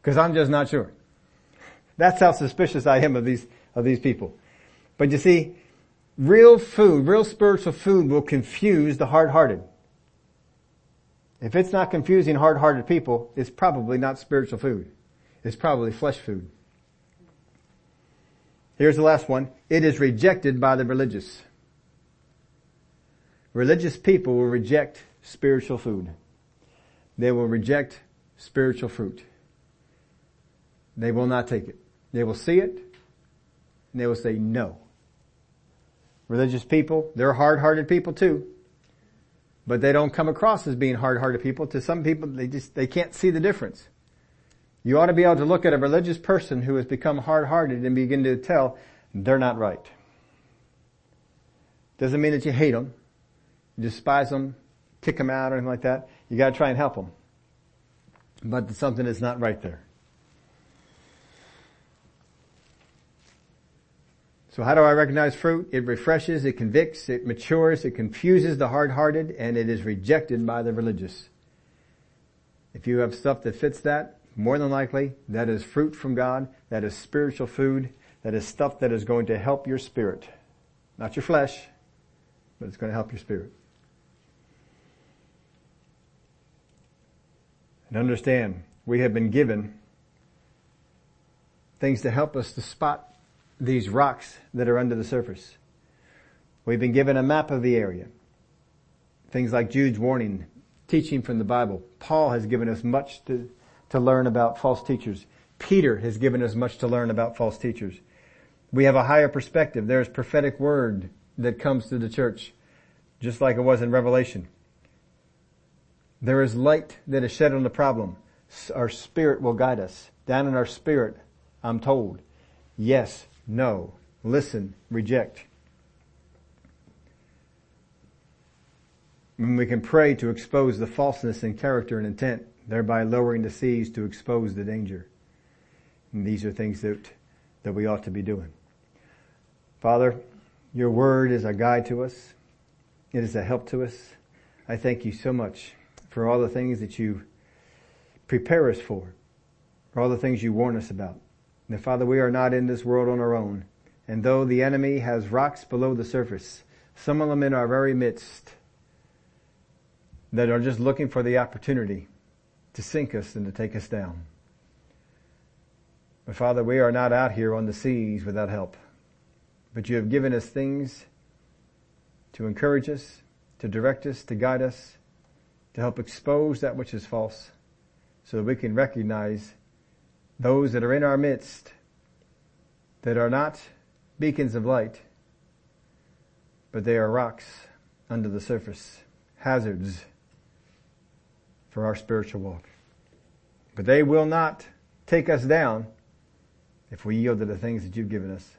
Speaker 1: Cause I'm just not sure. That's how suspicious I am of these, of these people. But you see, real food, real spiritual food will confuse the hard-hearted. If it's not confusing hard-hearted people, it's probably not spiritual food. It's probably flesh food. Here's the last one. It is rejected by the religious. Religious people will reject spiritual food. They will reject spiritual fruit. They will not take it. They will see it and they will say no. Religious people, they're hard-hearted people too. But they don't come across as being hard-hearted people. To some people, they just, they can't see the difference. You ought to be able to look at a religious person who has become hard-hearted and begin to tell they're not right. Doesn't mean that you hate them, you despise them, kick them out or anything like that. You gotta try and help them. But something is not right there. So how do I recognize fruit? It refreshes, it convicts, it matures, it confuses the hard-hearted, and it is rejected by the religious. If you have stuff that fits that, more than likely, that is fruit from God, that is spiritual food, that is stuff that is going to help your spirit. Not your flesh, but it's going to help your spirit. And understand, we have been given things to help us to spot these rocks that are under the surface. We've been given a map of the area. Things like Jude's warning, teaching from the Bible. Paul has given us much to, to learn about false teachers. Peter has given us much to learn about false teachers. We have a higher perspective. There's prophetic word that comes to the church, just like it was in Revelation. There is light that is shed on the problem. Our spirit will guide us. Down in our spirit, I'm told, yes, no, listen, reject. When we can pray to expose the falseness in character and intent, thereby lowering the seas to expose the danger. And these are things that, that we ought to be doing. Father, your word is a guide to us. It is a help to us. I thank you so much for all the things that you prepare us for, for all the things you warn us about. And Father, we are not in this world on our own. And though the enemy has rocks below the surface, some of them in our very midst that are just looking for the opportunity to sink us and to take us down. But Father, we are not out here on the seas without help. But you have given us things to encourage us, to direct us, to guide us, to help expose that which is false so that we can recognize those that are in our midst that are not beacons of light, but they are rocks under the surface, hazards for our spiritual walk. But they will not take us down if we yield to the things that you've given us.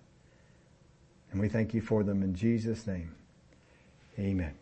Speaker 1: And we thank you for them in Jesus' name. Amen.